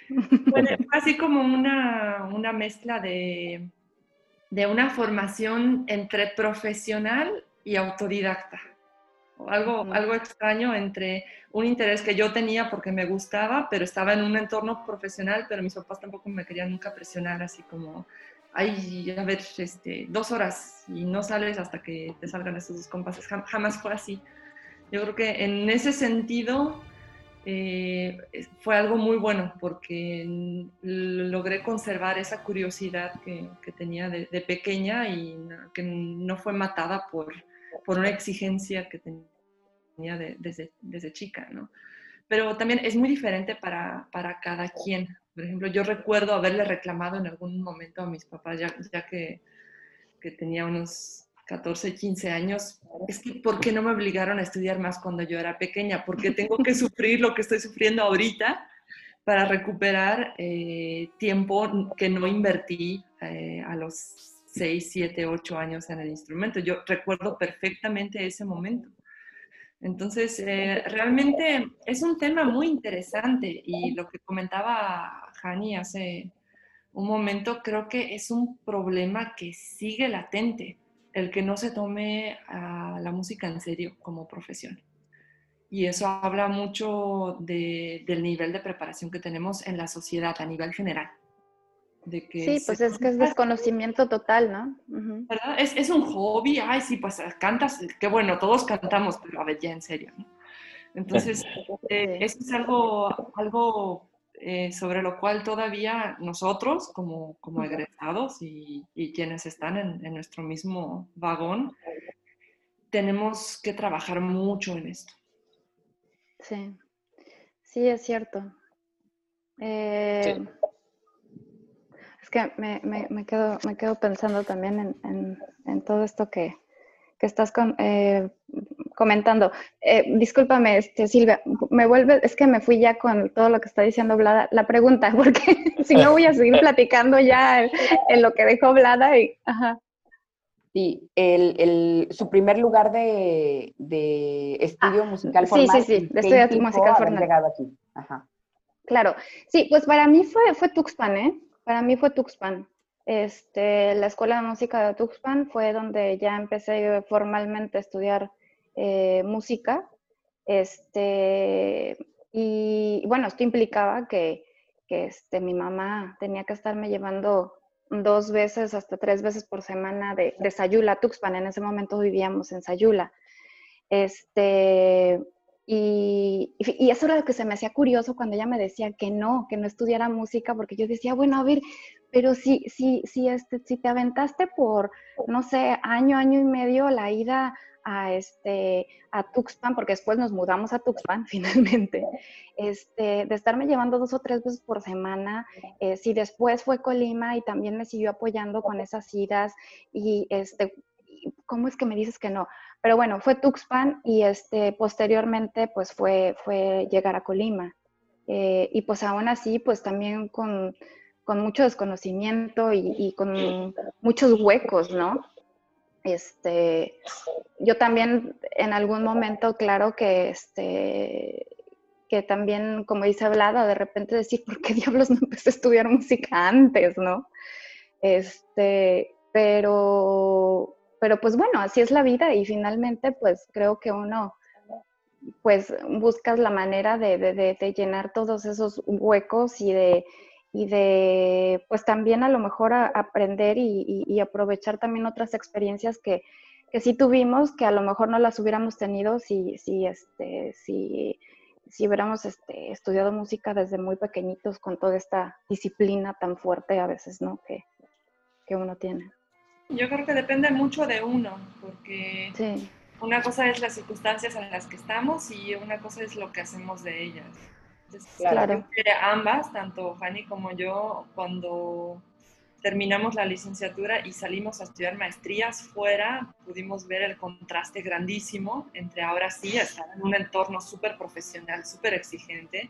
[laughs] Fue así como una, una mezcla de, de una formación entre profesional y autodidacta algo, algo extraño entre un interés que yo tenía porque me gustaba, pero estaba en un entorno profesional, pero mis papás tampoco me querían nunca presionar así como, ay, a ver, este, dos horas y no sales hasta que te salgan esos dos compases. Jamás fue así. Yo creo que en ese sentido eh, fue algo muy bueno porque logré conservar esa curiosidad que, que tenía de, de, pequeña y que no fue matada por por una exigencia que tenía desde, desde chica, ¿no? Pero también es muy diferente para, para, cada quien. Por ejemplo, yo recuerdo haberle reclamado en algún momento a mis papás, ya, ya que, que tenía unos 14, 15 años, es que ¿por qué no me obligaron a estudiar más cuando yo era pequeña? ¿Por qué tengo que sufrir lo que estoy sufriendo ahorita para recuperar eh, tiempo que no invertí eh, a los 6, 7, 8 años en el instrumento. Yo recuerdo perfectamente ese momento. Entonces, eh, realmente es un tema muy interesante y lo que comentaba Hani hace un momento, creo que es un problema que sigue latente, el que no se tome la música en serio como profesión. Y eso habla mucho del nivel de preparación que tenemos en la sociedad a nivel general sí, pues es que es desconocimiento total, ¿no? ¿Verdad? Es, es, un hobby, ay, sí, pues cantas, qué bueno, todos cantamos, pero a ver, ya en serio, ¿no? Entonces, eh, eso es algo, algo eh, sobre lo cual todavía nosotros, como, como egresados y, y quienes están en, en, nuestro mismo vagón, tenemos que trabajar mucho en esto. Sí, sí, es cierto. Eh, sí que me, me, quedo, me quedo pensando también en, en, todo esto que, que estás con, eh, comentando. Eh, discúlpame, este, Silvia, me vuelve, es que me fui ya con todo lo que está diciendo Blada, la pregunta, [laughs] porque si no voy a seguir platicando ya en, lo que dejó Blada y, ajá. Sí, el, el, su primer lugar de, de estudio ah, musical formal. Sí, sí, sí, de estudio musical formal. Aquí? Ajá. Claro, sí, pues para mí fue, fue Tuxpan, ¿eh? Para mí fue Tuxpan. Este, la Escuela de Música de Tuxpan fue donde ya empecé formalmente a estudiar eh, música. Este, y bueno, esto implicaba que, este, mi mamá tenía que estarme llevando dos veces hasta tres veces por semana de, de Sayula a Tuxpan. En ese momento vivíamos en Sayula. Este, Y, eso era lo que se me hacía curioso cuando ella me decía que no, que no estudiara música, porque yo decía, bueno, a ver, pero si, si, si, este, si te aventaste por, no sé, año, año y medio la ida a, este, a Tuxpan, porque después nos mudamos a Tuxpan [laughs] finalmente, este, de estarme llevando dos o tres veces por semana, eh, si después fue Colima y también me siguió apoyando con esas idas y este, ¿cómo es que me dices que no? Pero bueno, fue Tuxpan y este, posteriormente pues fue, fue llegar a Colima. Eh, y pues aún así, pues también con, con mucho desconocimiento y, con muchos huecos, ¿no? Este, yo también en algún momento, claro que este, que también, como dice Hablada, de repente decir, ¿por qué diablos no empecé a estudiar música antes, no? Este, pero, pero pues bueno, así es la vida y finalmente pues creo que uno pues buscas la manera de, llenar todos esos huecos y de, y de pues también a lo mejor aprender y, aprovechar también otras experiencias que, que, sí tuvimos, que a lo mejor no las hubiéramos tenido si, si, este, si, si hubiéramos este, estudiado música desde muy pequeñitos con toda esta disciplina tan fuerte a veces, ¿no? Que, que uno tiene. Yo creo que depende mucho de uno, porque una cosa es las circunstancias en las que estamos y una cosa es lo que hacemos de ellas. Claro. ambas, tanto Fanny como yo, cuando terminamos la licenciatura y salimos a estudiar maestrías fuera, pudimos ver el contraste grandísimo entre ahora sí estar en un entorno súper profesional, súper exigente,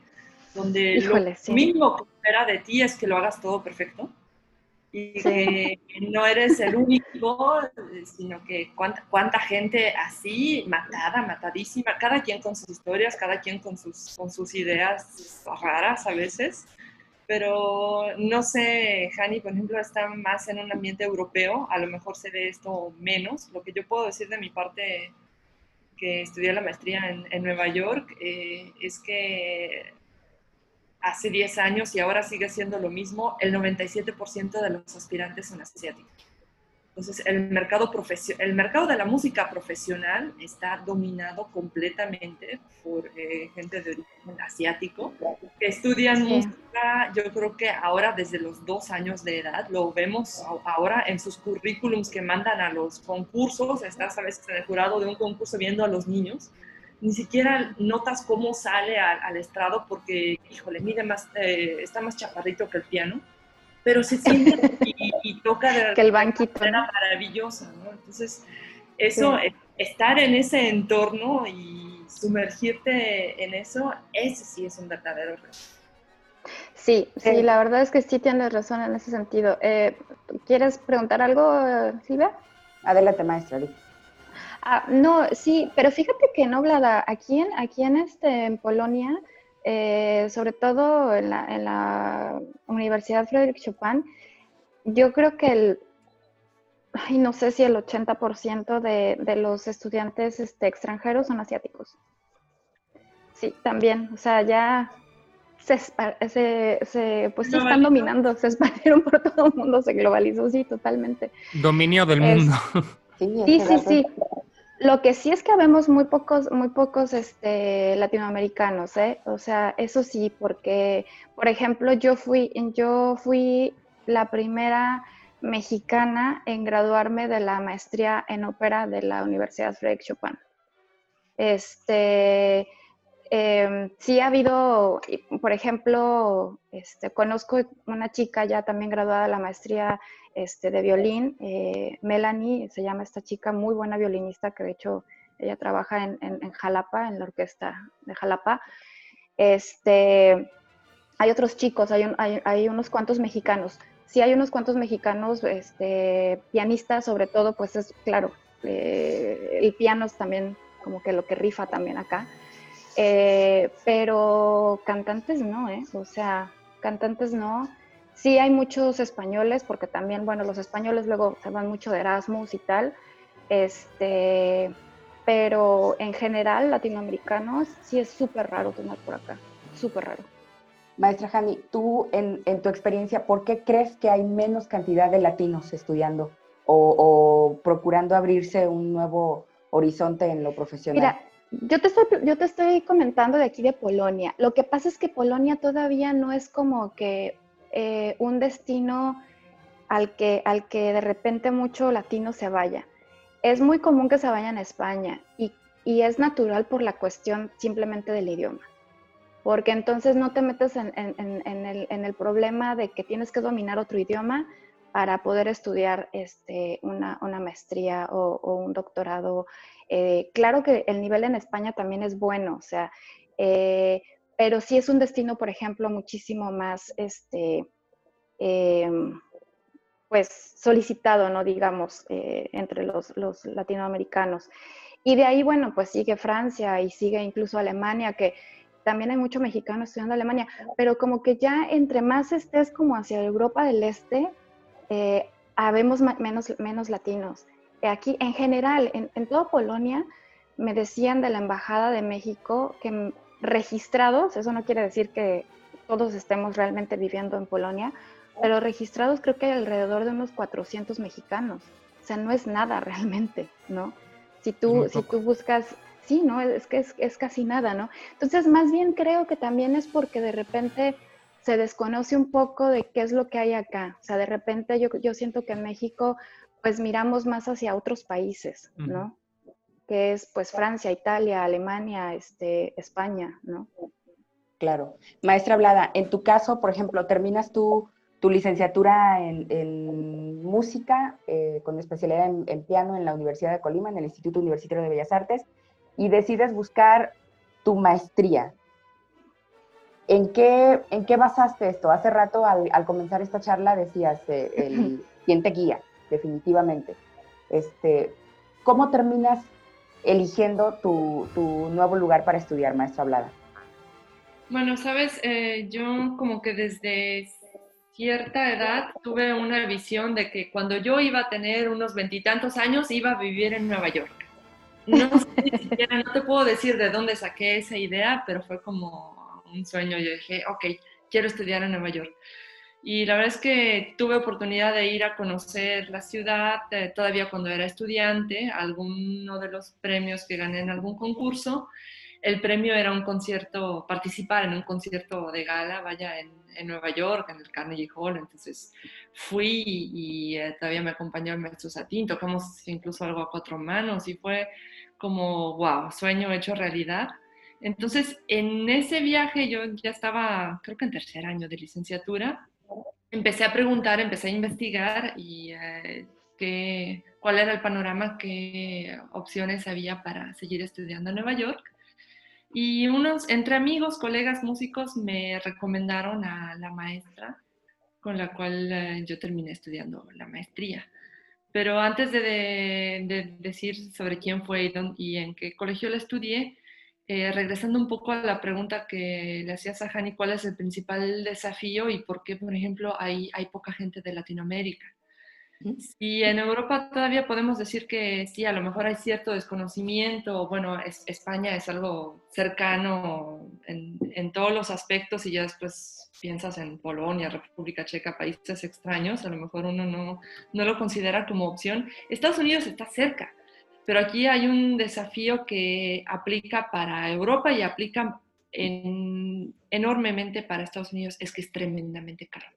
donde lo mismo que espera de ti es que lo hagas todo perfecto y que no eres el único, sino que cuánta, cuánta, gente así, matada, matadísima, cada quien con sus historias, cada quien con sus, con sus ideas raras a veces. Pero no sé, Hani, por ejemplo, está más en un ambiente europeo, a lo mejor se ve esto menos. Lo que yo puedo decir de mi parte, que estudié la maestría en, en Nueva York, eh, es que hace 10 años y ahora sigue siendo lo mismo, el 97% de los aspirantes son asiáticos. Entonces, el mercado, el mercado de la música profesional está dominado completamente por eh, gente de origen asiático que estudian música, yo creo que ahora desde los dos años de edad, lo vemos ahora en sus currículums que mandan a los concursos, estás a veces en el jurado de un concurso viendo a los niños ni siquiera notas cómo sale al, estrado porque, híjole, mide más, eh, está más chaparrito que el piano, pero se siente [laughs] y, toca de que el banquito, manera maravillosa, ¿no? Entonces, eso, estar en ese entorno y sumergirte en eso, ese sí es un verdadero reto. Sí, sí, la verdad es que sí tienes razón en ese sentido. Eh, ¿Quieres preguntar algo, Silvia? Adelante, maestra. Ah, no, sí, pero fíjate que no, Blada, aquí en, aquí en, este, en Polonia, eh, sobre todo en la, en la Universidad Frédéric Chopin, yo creo que el, ay, no sé si el 80% de, de los estudiantes este, extranjeros son asiáticos. Sí, también, o sea, ya se, se, pues sí están dominando, se expandieron por todo el mundo, se globalizó, sí, totalmente. Dominio del mundo. Sí, sí, sí. [laughs] Lo que sí es que habemos muy pocos, muy pocos este, latinoamericanos, ¿eh? O sea, eso sí, porque, por ejemplo, yo fui, yo fui la primera mexicana en graduarme de la maestría en ópera de la Universidad Frédéric Chopin. Este, em, sí ha habido, por ejemplo, este, conozco una chica ya también graduada de la maestría este, de violín, eh, Melanie, se llama esta chica, muy buena violinista, que de hecho ella trabaja en, Jalapa, en la orquesta de Jalapa. Este, hay otros chicos, hay, hay, unos cuantos mexicanos. Sí hay unos cuantos mexicanos, este, pianistas sobre todo, pues es claro, eh, el piano es también como que lo que rifa también acá. Eh, pero cantantes no, ¿eh? O sea, cantantes no. Sí hay muchos españoles, porque también, bueno, los españoles luego se van mucho de Erasmus y tal, este, pero en general latinoamericanos sí es súper raro tener por acá, súper raro. Maestra Jani, tú en, tu experiencia, ¿por qué crees que hay menos cantidad de latinos estudiando o, procurando abrirse un nuevo horizonte en lo profesional? Mira, yo te, estoy, yo te estoy comentando de aquí de Polonia. Lo que pasa es que Polonia todavía no es como que eh, un destino al que, al que de repente mucho latino se vaya. Es muy común que se vayan a España y, y es natural por la cuestión simplemente del idioma. Porque entonces no te metes en, en, el, en, el, problema de que tienes que dominar otro idioma para poder estudiar este, una, una maestría o, un doctorado. Eh, claro que el nivel en España también es bueno, o sea, eh, pero sí es un destino, por ejemplo, muchísimo más este, eh, pues solicitado, ¿no? Digamos, eh, entre los, los, latinoamericanos. Y de ahí, bueno, pues sigue Francia y sigue incluso Alemania, que también hay mucho mexicano estudiando Alemania, pero como que ya entre más estés como hacia Europa del Este, habemos menos, menos latinos. Aquí, en general, en, en toda Polonia, me decían de la Embajada de México que registrados, eso no quiere decir que todos estemos realmente viviendo en Polonia, pero registrados creo que hay alrededor de unos 400 mexicanos. O sea, no es nada realmente, ¿no? Si tú, si tú buscas, sí, ¿no? Es que es, es, casi nada, ¿no? Entonces, más bien creo que también es porque de repente se desconoce un poco de qué es lo que hay acá. O sea, de repente yo, yo siento que en México, pues miramos más hacia otros países, ¿no? Que es pues Francia, Italia, Alemania, este, España, ¿no? Claro. Maestra Blada, en tu caso, por ejemplo, terminas tú tu licenciatura en, música, eh, con especialidad en, piano en la Universidad de Colima, en el Instituto Universitario de Bellas Artes, y decides buscar tu maestría. ¿En qué, en qué basaste esto? Hace rato, al, comenzar esta charla, decías, eh, el, [laughs] ¿quién te guía? Definitivamente. Este, ¿Cómo terminas eligiendo tu, tu nuevo lugar para estudiar, maestra Hablada? Bueno, sabes, eh, yo como que desde cierta edad tuve una visión de que cuando yo iba a tener unos veintitantos años iba a vivir en Nueva York. No [laughs] no te puedo decir de dónde saqué esa idea, pero fue como un sueño. Yo dije, ok, quiero estudiar en Nueva York. Y la verdad es que tuve oportunidad de ir a conocer la ciudad eh, todavía cuando era estudiante, alguno de los premios que gané en algún concurso. El premio era un concierto, participar en un concierto de gala, vaya, en en Nueva York, en el Carnegie Hall, entonces fui y, eh, todavía me acompañó el maestro Satín, tocamos incluso algo a cuatro manos y fue como, wow, sueño hecho realidad. Entonces, en ese viaje yo ya estaba, creo que en tercer año de licenciatura, empecé a preguntar, empecé a investigar y eh, qué, cuál era el panorama, qué opciones había para seguir estudiando en Nueva York. Y unos, entre amigos, colegas músicos, me recomendaron a la maestra con la cual eh, yo terminé estudiando la maestría. Pero antes de, decir sobre quién fue y, en qué colegio la estudié, eh, regresando un poco a la pregunta que le hacías a Hani, ¿cuál es el principal desafío y por qué, por ejemplo, hay, hay poca gente de Latinoamérica? Y en Europa todavía podemos decir que sí, a lo mejor hay cierto desconocimiento, bueno, España es algo cercano en, en, todos los aspectos y ya después piensas en Polonia, República Checa, países extraños, a lo mejor uno no, no lo considera como opción. Estados Unidos está cerca, pero aquí hay un desafío que aplica para Europa y aplica en, enormemente para Estados Unidos, es que es tremendamente caro.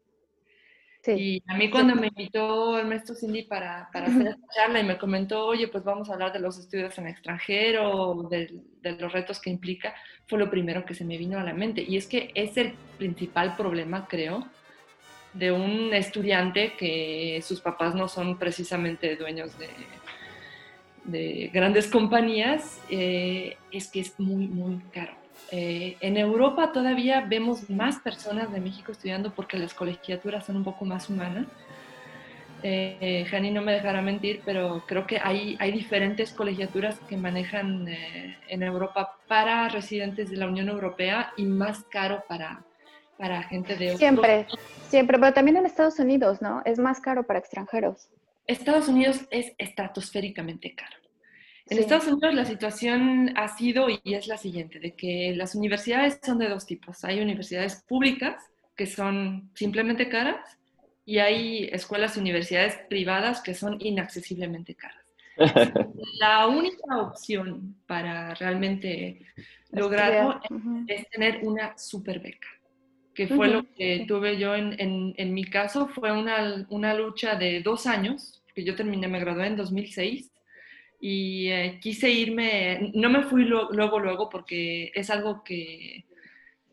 Y a mí cuando me invitó el maestro Cindy para, para hacer esta charla y me comentó, oye, pues vamos a hablar de los estudios en extranjero, de, de, los retos que implica, fue lo primero que se me vino a la mente. Y es que es el principal problema, creo, de un estudiante que sus papás no son precisamente dueños de, de grandes compañías, eh, es que es muy, muy caro. Eh, en Europa todavía vemos más personas de México estudiando porque las colegiaturas son un poco más humanas. Eh, Jani no me dejará mentir, pero creo que hay, hay diferentes colegiaturas que manejan eh, en Europa para residentes de la Unión Europea y más caro para, para gente de... Siempre, siempre, pero también en Estados Unidos, ¿no? Es más caro para extranjeros. Estados Unidos es estratosféricamente caro. En Estados Unidos la situación ha sido y es la siguiente, de que las universidades son de dos tipos. Hay universidades públicas que son simplemente caras y hay escuelas y universidades privadas que son inaccesiblemente caras. [laughs] la única opción para realmente lograrlo es tener una super beca, que fue lo que tuve yo en, en, mi caso, fue una, una, lucha de dos años, que yo terminé, me gradué en 2006 y eh, quise irme, no me fui luego, luego, porque es algo que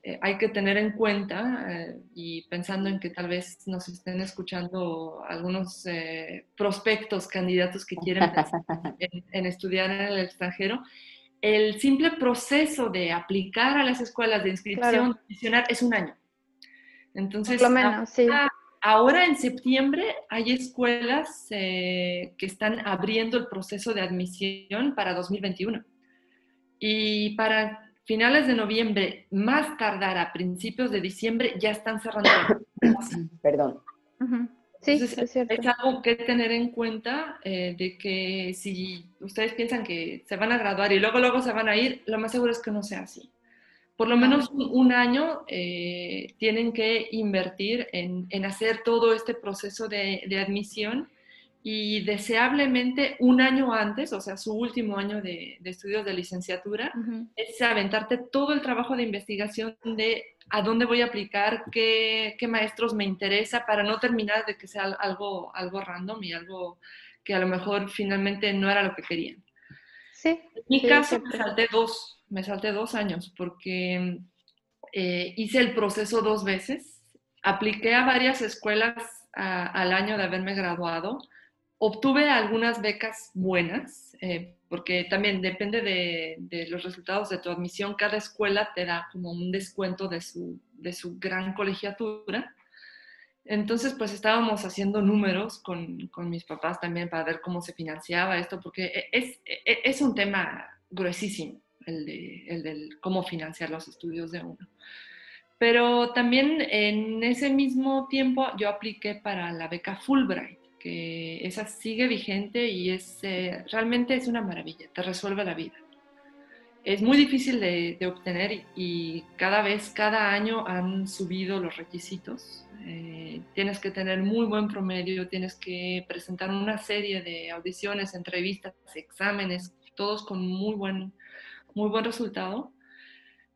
eh, hay que tener en cuenta eh, y pensando en que tal vez nos estén escuchando algunos prospectos, candidatos que quieren [laughs] en, estudiar en el extranjero, el simple proceso de aplicar a las escuelas de inscripción es un año. Entonces, lo menos, sí. Ahora en septiembre hay escuelas eh, que están abriendo el proceso de admisión para 2021. Y para finales de noviembre, más tardar a principios de diciembre, ya están cerrando. [coughs] Perdón. Sí, es, cierto. es, algo que tener en cuenta eh, de que si ustedes piensan que se van a graduar y luego luego se van a ir, lo más seguro es que no sea así por lo menos un, año eh, tienen que invertir en, hacer todo este proceso de, admisión y deseablemente un año antes, o sea, su último año de, estudios de licenciatura, es aventarte todo el trabajo de investigación de a dónde voy a aplicar, qué, maestros me interesa, para no terminar de que sea algo, algo random y algo que a lo mejor finalmente no era lo que querían. Sí. En mi caso, me salté dos me salté dos años porque eh, hice el proceso dos veces, apliqué a varias escuelas al año de haberme graduado, obtuve algunas becas buenas, eh, porque también depende de, los resultados de tu admisión, cada escuela te da como un descuento de su, de su gran colegiatura. Entonces, pues estábamos haciendo números con, con, mis papás también para ver cómo se financiaba esto, porque es, es un tema gruesísimo el de, el del cómo financiar los estudios de uno. Pero también en ese mismo tiempo yo apliqué para la beca Fulbright, que esa sigue vigente y es, eh, realmente es una maravilla, te resuelve la vida. Es muy difícil de, obtener y cada vez, cada año han subido los requisitos. Eh, tienes que tener muy buen promedio, tienes que presentar una serie de audiciones, entrevistas, exámenes, todos con muy buen muy buen resultado,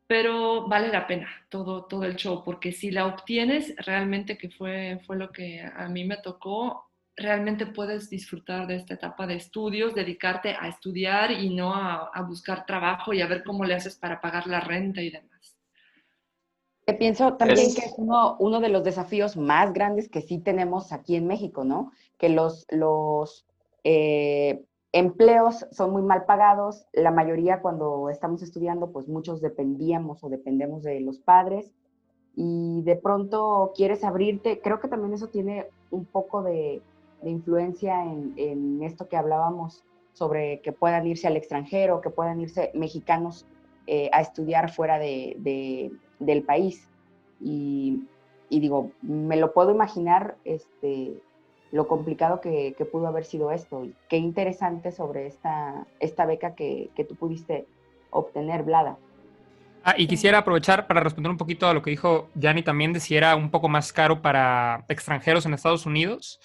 pero vale la pena todo, todo el show, porque si la obtienes, realmente que fue, fue lo que a mí me tocó, realmente puedes disfrutar de esta etapa de estudios, dedicarte a estudiar y no a, buscar trabajo y a ver cómo le haces para pagar la renta y demás. Que pienso también que es uno, uno, de los desafíos más grandes que sí tenemos aquí en México, ¿no? Que los, los eh, empleos son muy mal pagados, la mayoría cuando estamos estudiando, pues muchos dependíamos o dependemos de los padres y de pronto quieres abrirte, creo que también eso tiene un poco de, influencia en, esto que hablábamos sobre que puedan irse al extranjero, que puedan irse mexicanos eh, a estudiar fuera de, del país. Y, y, digo, me lo puedo imaginar, este, lo complicado que, pudo haber sido esto. Y qué interesante sobre esta, esta beca que, tú pudiste obtener, Blada. Ah, y quisiera aprovechar para responder un poquito a lo que dijo Yanni también de si era un poco más caro para extranjeros en Estados Unidos.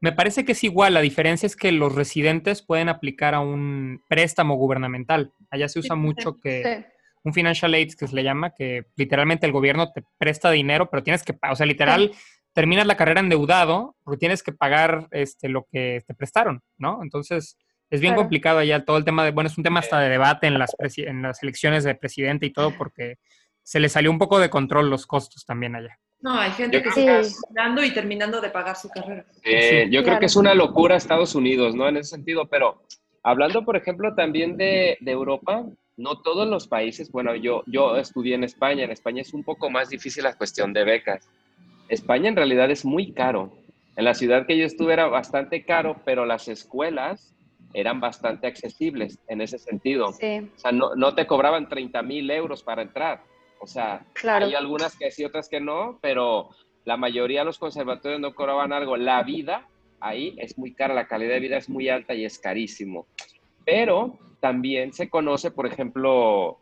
Me parece que es igual, la diferencia es que los residentes pueden aplicar a un préstamo gubernamental. Allá se usa mucho que un financial aid, que se le llama, que literalmente el gobierno te presta dinero, pero tienes que, o sea, literal, terminas la carrera endeudado porque tienes que pagar este, lo que te prestaron, ¿no? Entonces, es bien complicado allá todo el tema de, bueno, es un tema hasta de debate en las, en las elecciones de presidente y todo porque se le salió un poco de control los costos también allá. No, hay gente que está estudiando y terminando de pagar su carrera. yo creo que es una locura Estados Unidos, ¿no? En ese sentido, pero hablando, por ejemplo, también de, de Europa, no todos los países, bueno, yo, yo estudié en España, en España es un poco más difícil la cuestión de becas. España en realidad es muy caro. En la ciudad que yo estuve era bastante caro, pero las escuelas eran bastante accesibles en ese sentido. O sea, no, te cobraban 30 mil euros para entrar. O sea, hay algunas que sí, otras que no, pero la mayoría de los conservatorios no cobraban algo. La vida ahí es muy cara, la calidad de vida es muy alta y es carísimo. Pero también se conoce, por ejemplo,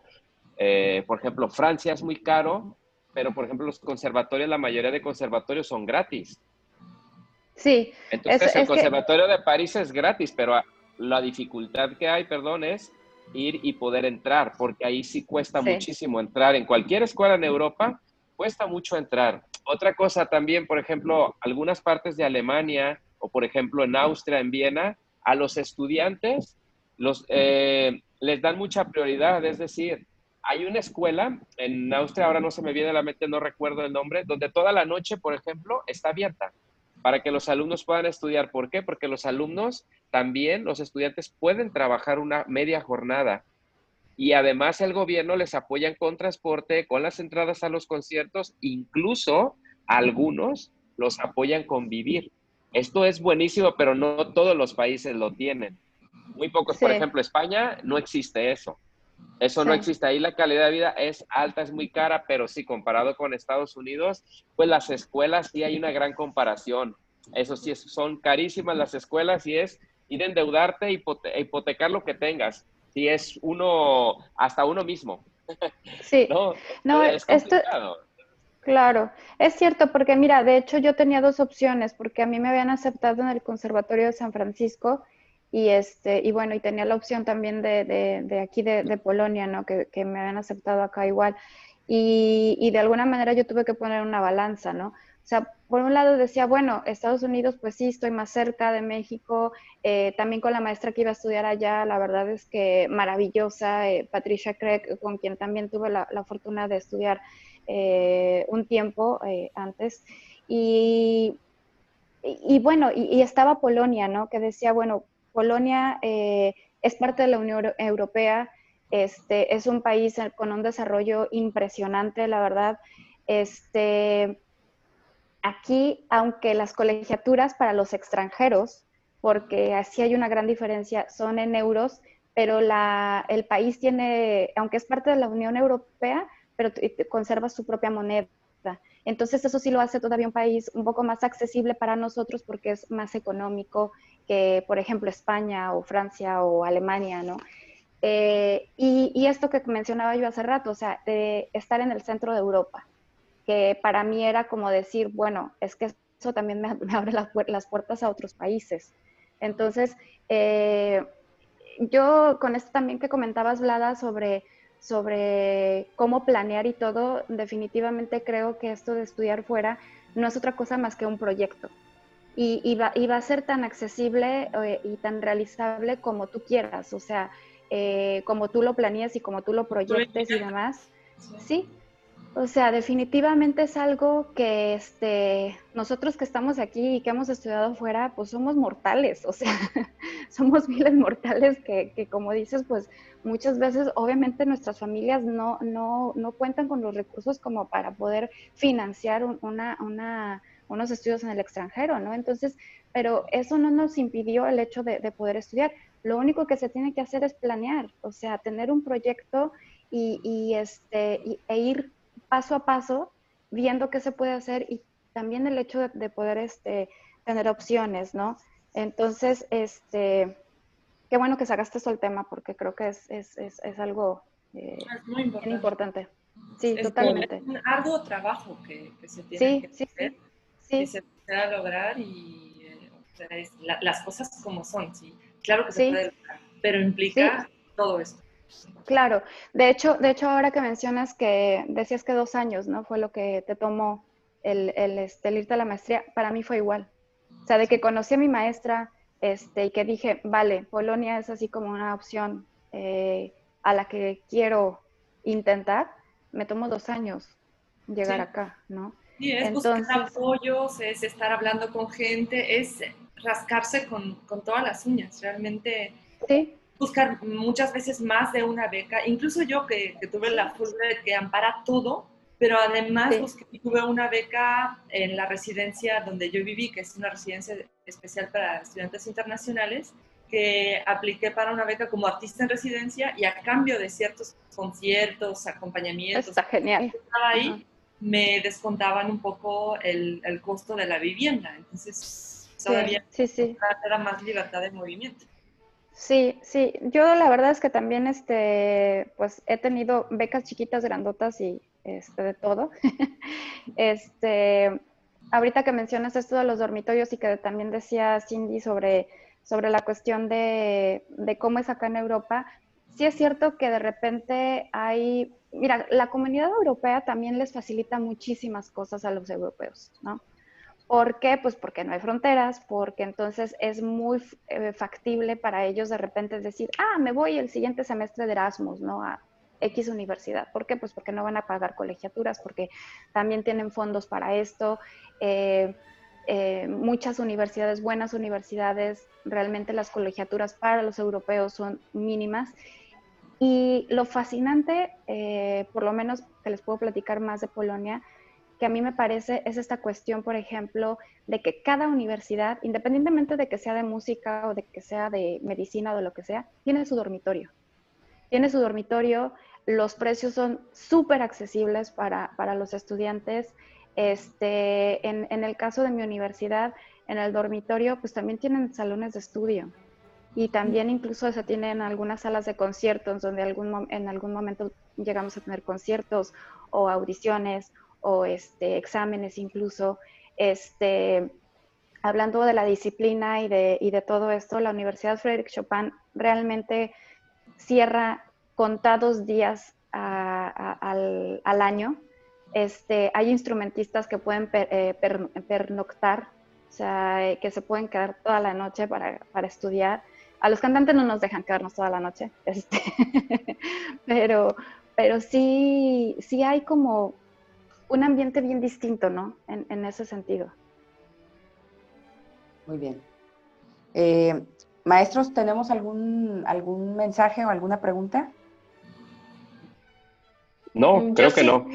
eh, por ejemplo, Francia es muy caro, pero por ejemplo los conservatorios, la mayoría de conservatorios son gratis. Sí. Entonces el Conservatorio de París es gratis, pero la dificultad que hay, perdón, es ir y poder entrar, porque ahí sí cuesta muchísimo entrar. En cualquier escuela en Europa cuesta mucho entrar. Otra cosa también, por ejemplo, algunas partes de Alemania o por ejemplo en Austria, en Viena, a los estudiantes los, eh, les dan mucha prioridad, es decir, hay una escuela en Austria, ahora no se me viene a la mente, no recuerdo el nombre, donde toda la noche, por ejemplo, está abierta para que los alumnos puedan estudiar. ¿Por qué? Porque los alumnos también, los estudiantes pueden trabajar una media jornada y además el gobierno les apoya con transporte, con las entradas a los conciertos, incluso algunos los apoyan con vivir. Esto es buenísimo, pero no todos los países lo tienen. Muy pocos, por ejemplo, España, no existe eso. Eso no existe. Ahí la calidad de vida es alta, es muy cara, pero sí, comparado con Estados Unidos, pues las escuelas sí hay una gran comparación. Eso sí, son carísimas las escuelas y es ir a endeudarte e hipotecar lo que tengas. Si es uno, hasta uno mismo. Sí. [laughs] no, no es Claro, es cierto, porque mira, de hecho yo tenía dos opciones, porque a mí me habían aceptado en el Conservatorio de San Francisco y este, y bueno, y tenía la opción también de, de, aquí de, Polonia, ¿no? Que, me habían aceptado acá igual. Y, y, de alguna manera yo tuve que poner una balanza, ¿no? O sea, por un lado decía, bueno, Estados Unidos, pues sí, estoy más cerca de México, eh, también con la maestra que iba a estudiar allá, la verdad es que maravillosa, eh, Patricia Craig, con quien también tuve la, la fortuna de estudiar eh, un tiempo antes. Y, y, bueno, y, estaba Polonia, ¿no? Que decía, bueno, Polonia eh, es parte de la Unión Europea, este, es un país con un desarrollo impresionante, la verdad. Este, aquí, aunque las colegiaturas para los extranjeros, porque así hay una gran diferencia, son en euros, pero la, el país tiene, aunque es parte de la Unión Europea, pero conserva su propia moneda. Entonces eso sí lo hace todavía un país un poco más accesible para nosotros porque es más económico que, por ejemplo, España o Francia o Alemania, ¿no? Eh, y, esto que mencionaba yo hace rato, o sea, de estar en el centro de Europa, que para mí era como decir, bueno, es que eso también me, [laughs] abre las, puertas a otros países. Entonces, eh, yo con esto también que comentabas, Vlada, sobre, sobre cómo planear y todo, definitivamente creo que esto de estudiar fuera no es otra cosa más que un proyecto y, va, a ser tan accesible eh, y tan realizable como tú quieras, o sea, eh, como tú lo planeas y como tú lo proyectes y demás. Sí, o sea, definitivamente es algo que este, nosotros que estamos aquí y que hemos estudiado fuera, pues somos mortales, o sea, [laughs] somos miles mortales que, que, como dices, pues muchas veces obviamente nuestras familias no, no, no cuentan con los recursos como para poder financiar una, una unos estudios en el extranjero, ¿no? Entonces, pero eso no nos impidió el hecho de, poder estudiar. Lo único que se tiene que hacer es planear, o sea, tener un proyecto y, este, e ir paso a paso viendo qué se puede hacer y también el hecho de, poder este, tener opciones, ¿no? Entonces, este, qué bueno que sacaste eso el tema porque creo que es, es, es, es algo eh, muy importante. Sí, totalmente. Es un arduo trabajo que, se tiene que hacer. Sí que se pueda lograr y eh, las cosas como son, sí. Claro que se puede lograr, pero implica todo esto. Claro, de hecho, de hecho ahora que mencionas que decías que dos años, ¿no? Fue lo que te tomó el, el, este, irte a la maestría, para mí fue igual. O sea, de que conocí a mi maestra este, y que dije, vale, Polonia es así como una opción eh, a la que quiero intentar, me tomó dos años llegar acá, ¿no? Sí, es buscar apoyos, es estar hablando con gente, es rascarse con, con todas las uñas, realmente sí. buscar muchas veces más de una beca. Incluso yo que, que tuve la de que ampara todo, pero además tuve una beca en la residencia donde yo viví, que es una residencia especial para estudiantes internacionales, que apliqué para una beca como artista en residencia y a cambio de ciertos conciertos, acompañamientos. Está genial. Estaba ahí me descontaban un poco el, el costo de la vivienda. Entonces, todavía sí, sí, era más libertad de movimiento. Sí, sí, yo la verdad es que también este, pues he tenido becas chiquitas, grandotas y este, de todo. [laughs] este, ahorita que mencionas esto de los dormitorios y que también decía Cindy sobre, sobre la cuestión de, de cómo es acá en Europa, sí es cierto que de repente hay, mira, la comunidad europea también les facilita muchísimas cosas a los europeos, ¿no? ¿Por qué? Pues porque no hay fronteras, porque entonces es muy eh, factible para ellos de repente decir, ah, me voy el siguiente semestre de Erasmus, ¿no? A X universidad. ¿Por qué? Pues porque no van a pagar colegiaturas, porque también tienen fondos para esto. Eh, eh, muchas universidades, buenas universidades, realmente las colegiaturas para los europeos son mínimas. Y lo fascinante, por lo menos que les puedo platicar más de Polonia, que a mí me parece es esta cuestión, por ejemplo, de que cada universidad, independientemente de que sea de música o de que sea de medicina o de lo que sea, tiene su dormitorio. Tiene su dormitorio, los precios son súper accesibles para, los estudiantes. Este, en, en, el caso de mi universidad, en el dormitorio, pues también tienen salones de estudio. Y también incluso se tienen algunas salas de conciertos donde algún, en algún momento llegamos a tener conciertos o audiciones o este, exámenes incluso. Este, hablando de la disciplina y de, y de todo esto, la Universidad Frédéric Chopin realmente cierra contados días al, año. Este, hay instrumentistas que pueden eh, pernoctar, o sea, que se pueden quedar toda la noche para, estudiar. A los cantantes no nos dejan quedarnos toda la noche, [laughs] este, pero, pero sí, sí hay como un ambiente bien distinto, ¿no? En, ese sentido. Muy bien. Eh, maestros, ¿tenemos algún, algún mensaje o alguna pregunta? No, creo que no.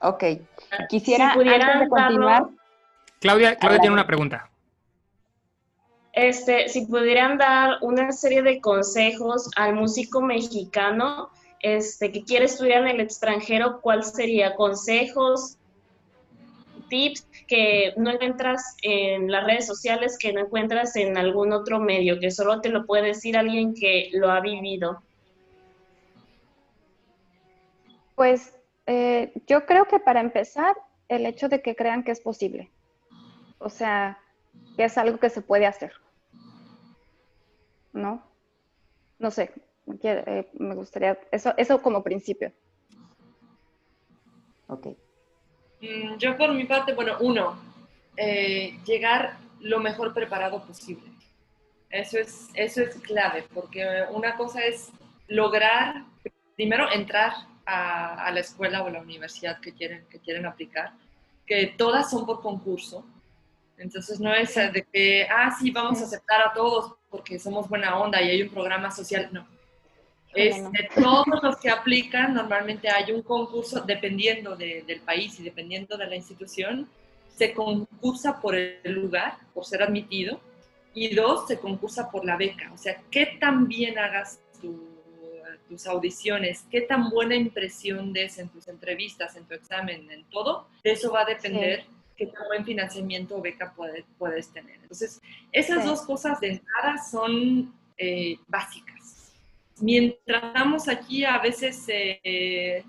ok. Quisiera, antes de continuar... Claudia, Claudia tiene una pregunta. Este, si pudieran dar una serie de consejos al músico mexicano este, que quiere estudiar en el extranjero, ¿cuál sería? ¿Consejos, tips que no encuentras en las redes sociales, que no encuentras en algún otro medio, que solo te lo puede decir alguien que lo ha vivido? Pues eh, yo creo que para empezar, el hecho de que crean que es posible. O sea, que es algo que se puede hacer. ¿No? No sé, eh, me gustaría, eso, eso como principio. Ok. Mm, yo por mi parte, bueno, uno, eh, llegar lo mejor preparado posible. Eso es, eso es clave, porque una cosa es lograr, primero, entrar a, a la escuela o la universidad que quieren, que quieren aplicar, que todas son por concurso. Entonces no es de que, ah, sí, vamos a aceptar a todos porque somos buena onda y hay un programa social. No, este, todos los que aplican, normalmente hay un concurso, dependiendo del país y dependiendo de la institución, se concursa por el lugar, por ser admitido, y dos, se concursa por la beca. O sea, qué tan bien hagas tus audiciones, qué tan buena impresión des en tus entrevistas, en tu examen, en todo, de eso va a depender qué tan buen financiamiento o beca puedes tener. Entonces, esas dos cosas de entrada son eh, básicas mientras estamos aquí, a veces eh,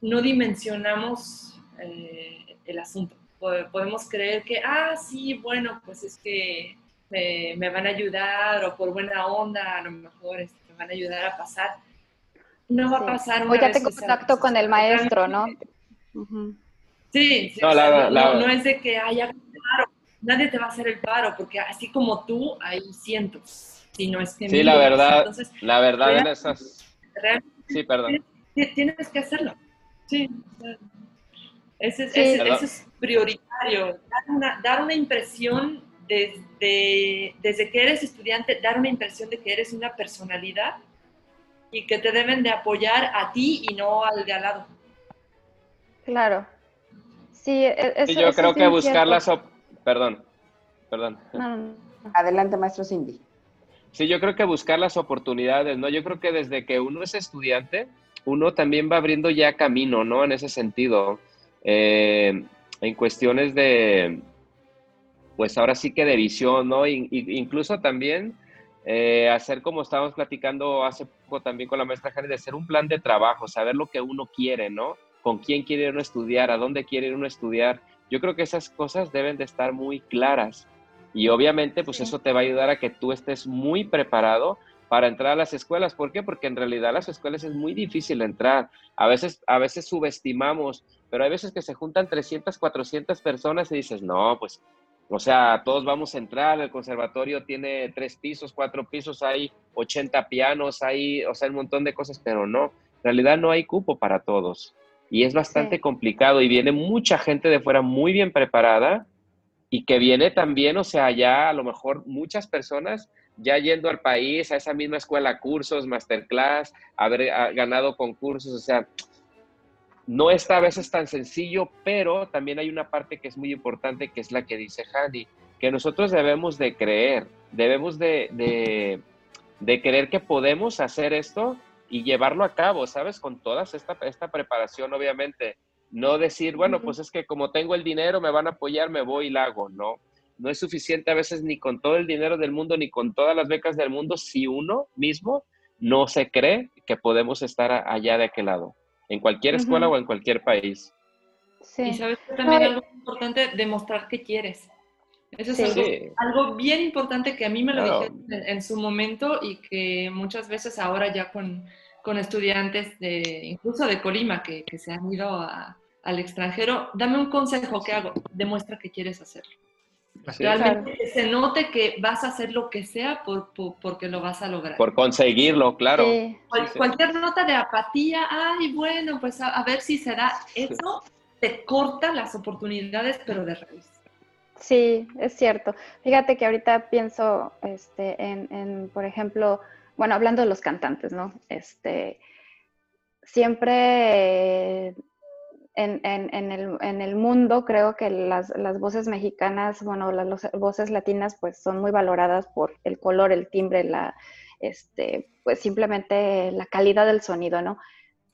no dimensionamos eh, el asunto. Podemos creer que, ah, sí, bueno, pues es que me, van a ayudar o por buena onda, a lo mejor este, me van a ayudar a pasar. No va a pasar. Una o ya tengo contacto con el maestro, ¿no? Sí, no, es de que haya paro, nadie te va a hacer el paro, porque así como tú, hay cientos no es que... Sí, la verdad, la verdad en esas... Sí, perdón. Tienes que hacerlo. Sí. Ese, es prioritario. Dar una, dar una impresión desde, desde que eres estudiante, dar una impresión de que eres una personalidad y que te deben de apoyar a ti y no al de al lado. Claro. Sí, e, eso, yo creo que buscar las... Perdón, perdón. Adelante, maestro Cindy. Sí, yo creo que buscar las oportunidades, ¿no? Yo creo que desde que uno es estudiante, uno también va abriendo ya camino, ¿no? En ese sentido, eh, en cuestiones de, pues ahora sí que de visión, ¿no? incluso también eh, hacer como estábamos platicando hace poco también con la maestra Jani, de hacer un plan de trabajo, saber lo que uno quiere, ¿no? Con quién quiere uno estudiar, a dónde quiere uno estudiar. Yo creo que esas cosas deben de estar muy claras Y obviamente, pues eso te va a ayudar a que tú estés muy preparado para entrar a las escuelas. ¿Por qué? Porque en realidad las escuelas es muy difícil entrar. A veces, a veces subestimamos, pero hay veces que se juntan 300, 400 personas y dices, no, pues, o sea, todos vamos a entrar. El conservatorio tiene tres pisos, cuatro pisos, hay 80 pianos, hay, o sea, un montón de cosas, pero no. En realidad no hay cupo para todos. Y es bastante complicado y viene mucha gente de fuera muy bien preparada y que viene también, o sea, ya a lo mejor muchas personas ya yendo al país, a esa misma escuela, cursos, masterclass, haber ganado concursos, o sea, no está a veces tan sencillo, pero también hay una parte que es muy importante, que es la que dice Hani, que nosotros debemos de creer, debemos de, de, de creer que podemos hacer esto y llevarlo a cabo, ¿sabes? Con toda esta, esta preparación, obviamente. No decir, bueno, pues es que como tengo el dinero, me van a apoyar, me voy y la hago. No, no es suficiente a veces ni con todo el dinero del mundo, ni con todas las becas del mundo, si uno mismo no se cree que podemos estar allá de aquel lado, en cualquier escuela o en cualquier país. Sí. Y sabes que también algo importante, demostrar que quieres. Eso es algo, bien importante que a mí me lo dijeron en, su momento y que muchas veces ahora ya con, con estudiantes de, incluso de Colima que, que se han ido a, al extranjero, dame un consejo, ¿qué hago? Demuestra que quieres hacerlo. Realmente que se note que vas a hacer lo que sea por, porque lo vas a lograr. Por conseguirlo, claro. Cualquier nota de apatía, ay, bueno, pues a, ver si se da. Eso te corta las oportunidades, pero de raíz. Sí, es cierto. Fíjate que ahorita pienso este, en, en, por ejemplo, bueno, hablando de los cantantes, ¿no? Este, siempre en, en, el, en, el, mundo creo que las, las voces mexicanas, bueno, las, voces latinas pues son muy valoradas por el color, el timbre, la, este, pues simplemente la calidad del sonido, ¿no?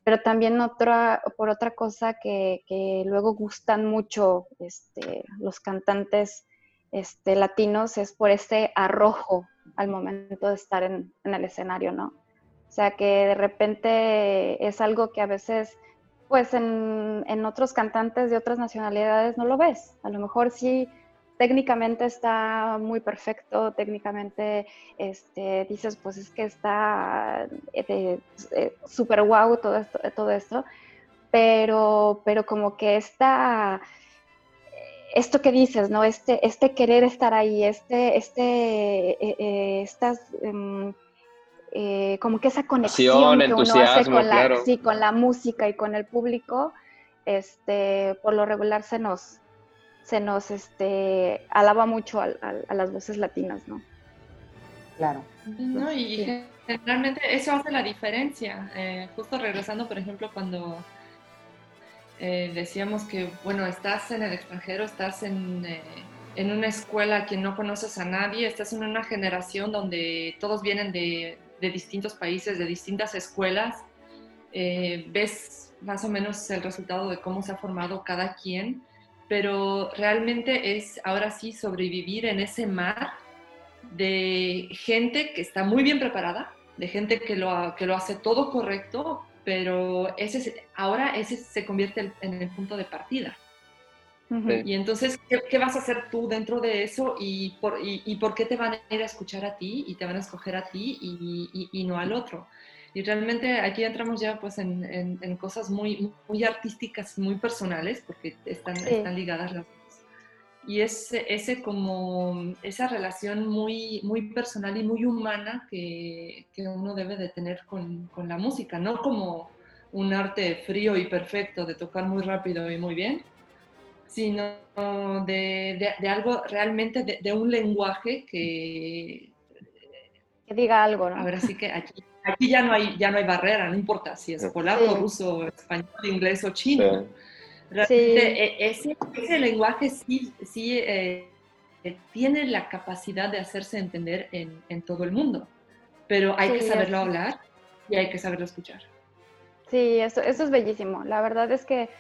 Pero también otra, por otra cosa que, luego gustan mucho este, los cantantes este, latinos es por ese arrojo al momento de estar en, en el escenario, ¿no? O sea que de repente es algo que a veces pues en, otros cantantes de otras nacionalidades no lo ves. A lo mejor sí técnicamente está muy perfecto, técnicamente este, dices, pues es que está eh, eh, súper guau todo esto, todo esto, pero, pero como que está, esto que dices, ¿no? Este, este querer estar ahí, este, este, eh, estas... Em, eh, como que esa conexión que uno hace con la, sí, con la música y con el público, este, por lo regular se nos, se nos este, alaba mucho a, las voces latinas, ¿no? Claro. No, y generalmente eso hace la diferencia. Eh, justo regresando, por ejemplo, cuando eh, decíamos que, bueno, estás en el extranjero, estás en, en una escuela que no conoces a nadie, estás en una generación donde todos vienen de de distintos países, de distintas escuelas, eh, ves más o menos el resultado de cómo se ha formado cada quien, pero realmente es ahora sí sobrevivir en ese mar de gente que está muy bien preparada, de gente que lo, que lo hace todo correcto, pero ese, ahora ese se convierte en el punto de partida. Y entonces, ¿qué, vas a hacer tú dentro de eso y por, y, por qué te van a ir a escuchar a ti y te van a escoger a ti y, y no al otro? Y realmente aquí entramos ya pues en, en, cosas muy, muy artísticas, muy personales, porque están, están ligadas las dos. Y es ese como, esa relación muy, muy personal y muy humana que, que uno debe de tener con, con la música, no como un arte frío y perfecto de tocar muy rápido y muy bien, sino de, de, algo realmente, de, un lenguaje que... Que diga algo, ¿no? Ahora sí que aquí, aquí ya, no hay, ya no hay barrera, no importa si es polaco, ruso, español, inglés o chino. Realmente e, ese, ese, lenguaje sí, sí eh, tiene la capacidad de hacerse entender en, en todo el mundo, pero hay que saberlo hablar y hay que saberlo escuchar. Sí, eso, eso es bellísimo. La verdad es que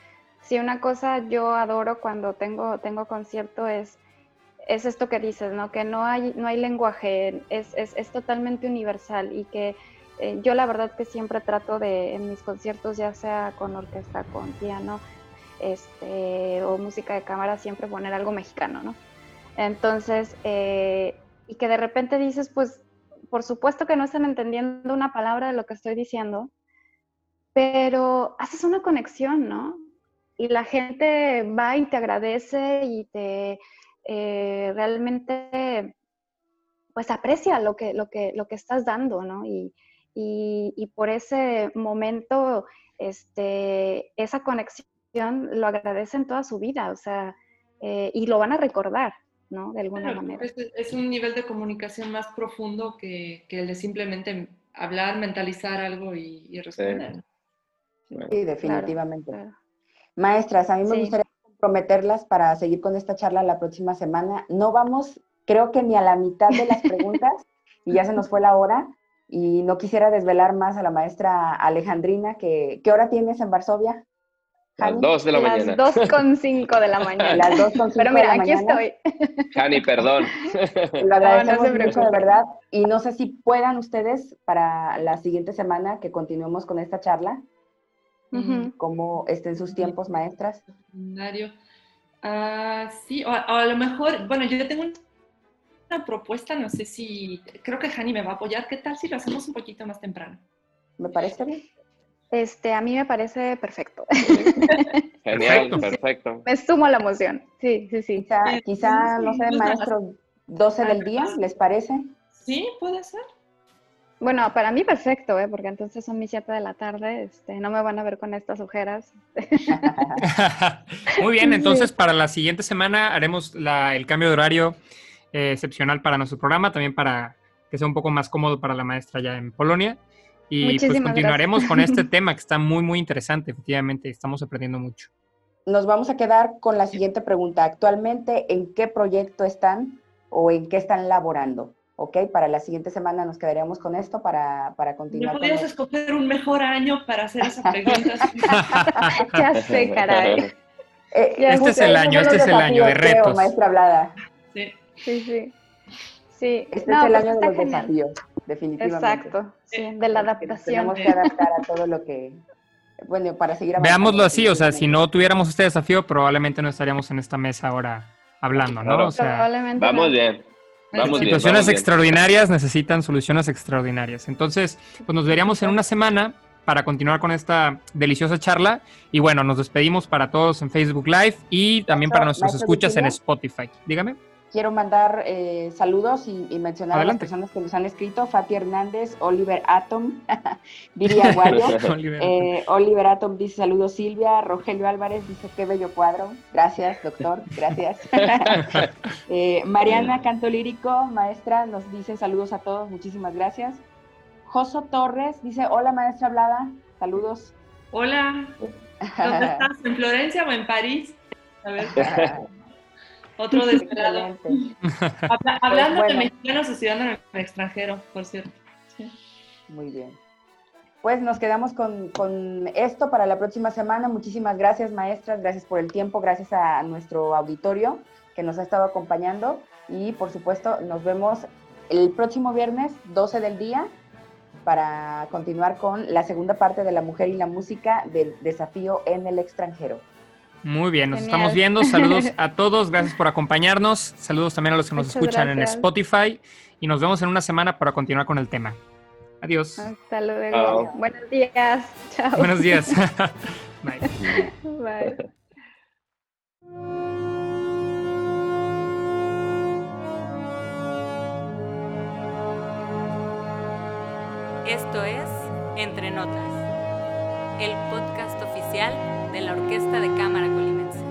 si una cosa yo adoro cuando tengo, tengo concierto es, es esto que dices, ¿no? Que no hay, no hay lenguaje, es, es, es totalmente universal y que eh, yo la verdad que siempre trato de, en mis conciertos, ya sea con orquesta, con piano, este, o música de cámara, siempre poner algo mexicano, ¿no? Entonces, eh, y que de repente dices, pues, por supuesto que no están entendiendo una palabra de lo que estoy diciendo, pero haces una conexión, ¿no? Y la gente va y te agradece y te eh, realmente, pues, aprecia lo que, lo que, lo que estás dando, ¿no? Y, por ese momento, este, esa conexión lo agradecen toda su vida, o sea, eh, y lo van a recordar, ¿no? De alguna manera. Es, un nivel de comunicación más profundo que, que el de simplemente hablar, mentalizar algo y, responder. Sí, definitivamente. Maestras, a mí me gustaría comprometerlas para seguir con esta charla la próxima semana. No vamos, creo que ni a la mitad de las preguntas, [laughs] y ya se nos fue la hora, y no quisiera desvelar más a la maestra Alejandrina, que ¿qué hora tienes en Varsovia? Las 2 de la mañana. Las 2 con 5 de la mañana. Las 2 con 5 Pero mira, aquí estoy. Jani, perdón. [laughs] Lo agradecemos mucho, de verdad. Y no sé si puedan ustedes para la siguiente semana que continuemos con esta charla, uh cómo estén sus tiempos, maestras. Uh, sí, o, o, a lo mejor, bueno, yo tengo una propuesta, no sé si, creo que Jani me va a apoyar. ¿Qué tal si lo hacemos un poquito más temprano? Me parece bien. Este, a mí me parece perfecto. [laughs] Genial, perfecto. Me sumo a la emoción. Sí, sí, sí. Quizá, quizá no sé, maestro, 12 del día, ¿les parece? Sí, puede ser. Bueno, para mí perfecto, ¿eh? porque entonces son mis 7 de la tarde, este, no me van a ver con estas ojeras. [laughs] Muy bien, entonces para la siguiente semana haremos la, el cambio de horario eh, excepcional para nuestro programa, también para que sea un poco más cómodo para la maestra ya en Polonia. Y pues continuaremos con este [laughs] tema que está muy, muy interesante, efectivamente, estamos aprendiendo mucho. Nos vamos a quedar con la siguiente pregunta. Actualmente, ¿en qué proyecto están o en qué están laborando? ¿Ok? Para la siguiente semana nos quedaríamos con esto para, para continuar. ¿No podrías escoger un mejor año para hacer esa [laughs] pregunta? [laughs] ya sé, caray. Eh, este es el año, este es el año de retos. maestra Hablada. Sí. Sí, sí. Sí. Este es el pues año de los desafíos definitivamente. Exacto, sí, de la adaptación. Tenemos que [laughs] adaptar a todo lo que, bueno, para seguir Veámoslo así, o sea, si no tuviéramos este desafío, probablemente no estaríamos en esta mesa ahora hablando, ¿no? O sea, vamos bien. Vamos situaciones extraordinarias necesitan soluciones extraordinarias. Entonces, pues nos veríamos en una semana para continuar con esta deliciosa charla. Y bueno, nos despedimos para todos en Facebook Live y también para nuestros escuchas en Spotify. Dígame quiero mandar eh, saludos y, mencionar a las personas que nos han escrito, Fati Hernández, Oliver Atom, [laughs] Viri Aguayo, [laughs] eh, Oliver Atom dice saludos Silvia, Rogelio Álvarez dice qué bello cuadro, gracias doctor, gracias. [laughs] eh, Mariana Canto Lírico, maestra, nos dice saludos a todos, muchísimas gracias. Joso Torres dice hola maestra Hablada, saludos. Hola, ¿dónde estás? ¿En Florencia o en París? A ver. Otro [laughs] desvelado. hablando de mexicanos estudiando en el extranjero, por cierto. Muy bien. Pues nos quedamos con, con, esto para la próxima semana. Muchísimas gracias, maestras. Gracias por el tiempo. Gracias a nuestro auditorio que nos ha estado acompañando. Y por supuesto, nos vemos el próximo viernes, 12 del día, para continuar con la segunda parte de la mujer y la música del desafío en el extranjero. Muy bien, nos estamos viendo. Saludos [laughs] a todos, gracias por acompañarnos. Saludos también a los que nos escuchan en Spotify y nos vemos en una semana para continuar con el tema. Adiós. Hasta luego. Buenos días. Chao. Buenos días. [laughs] [laughs] Bye. Bye. Esto es Entre Notas, el podcast oficial de la Orquesta de Cámara Colimense.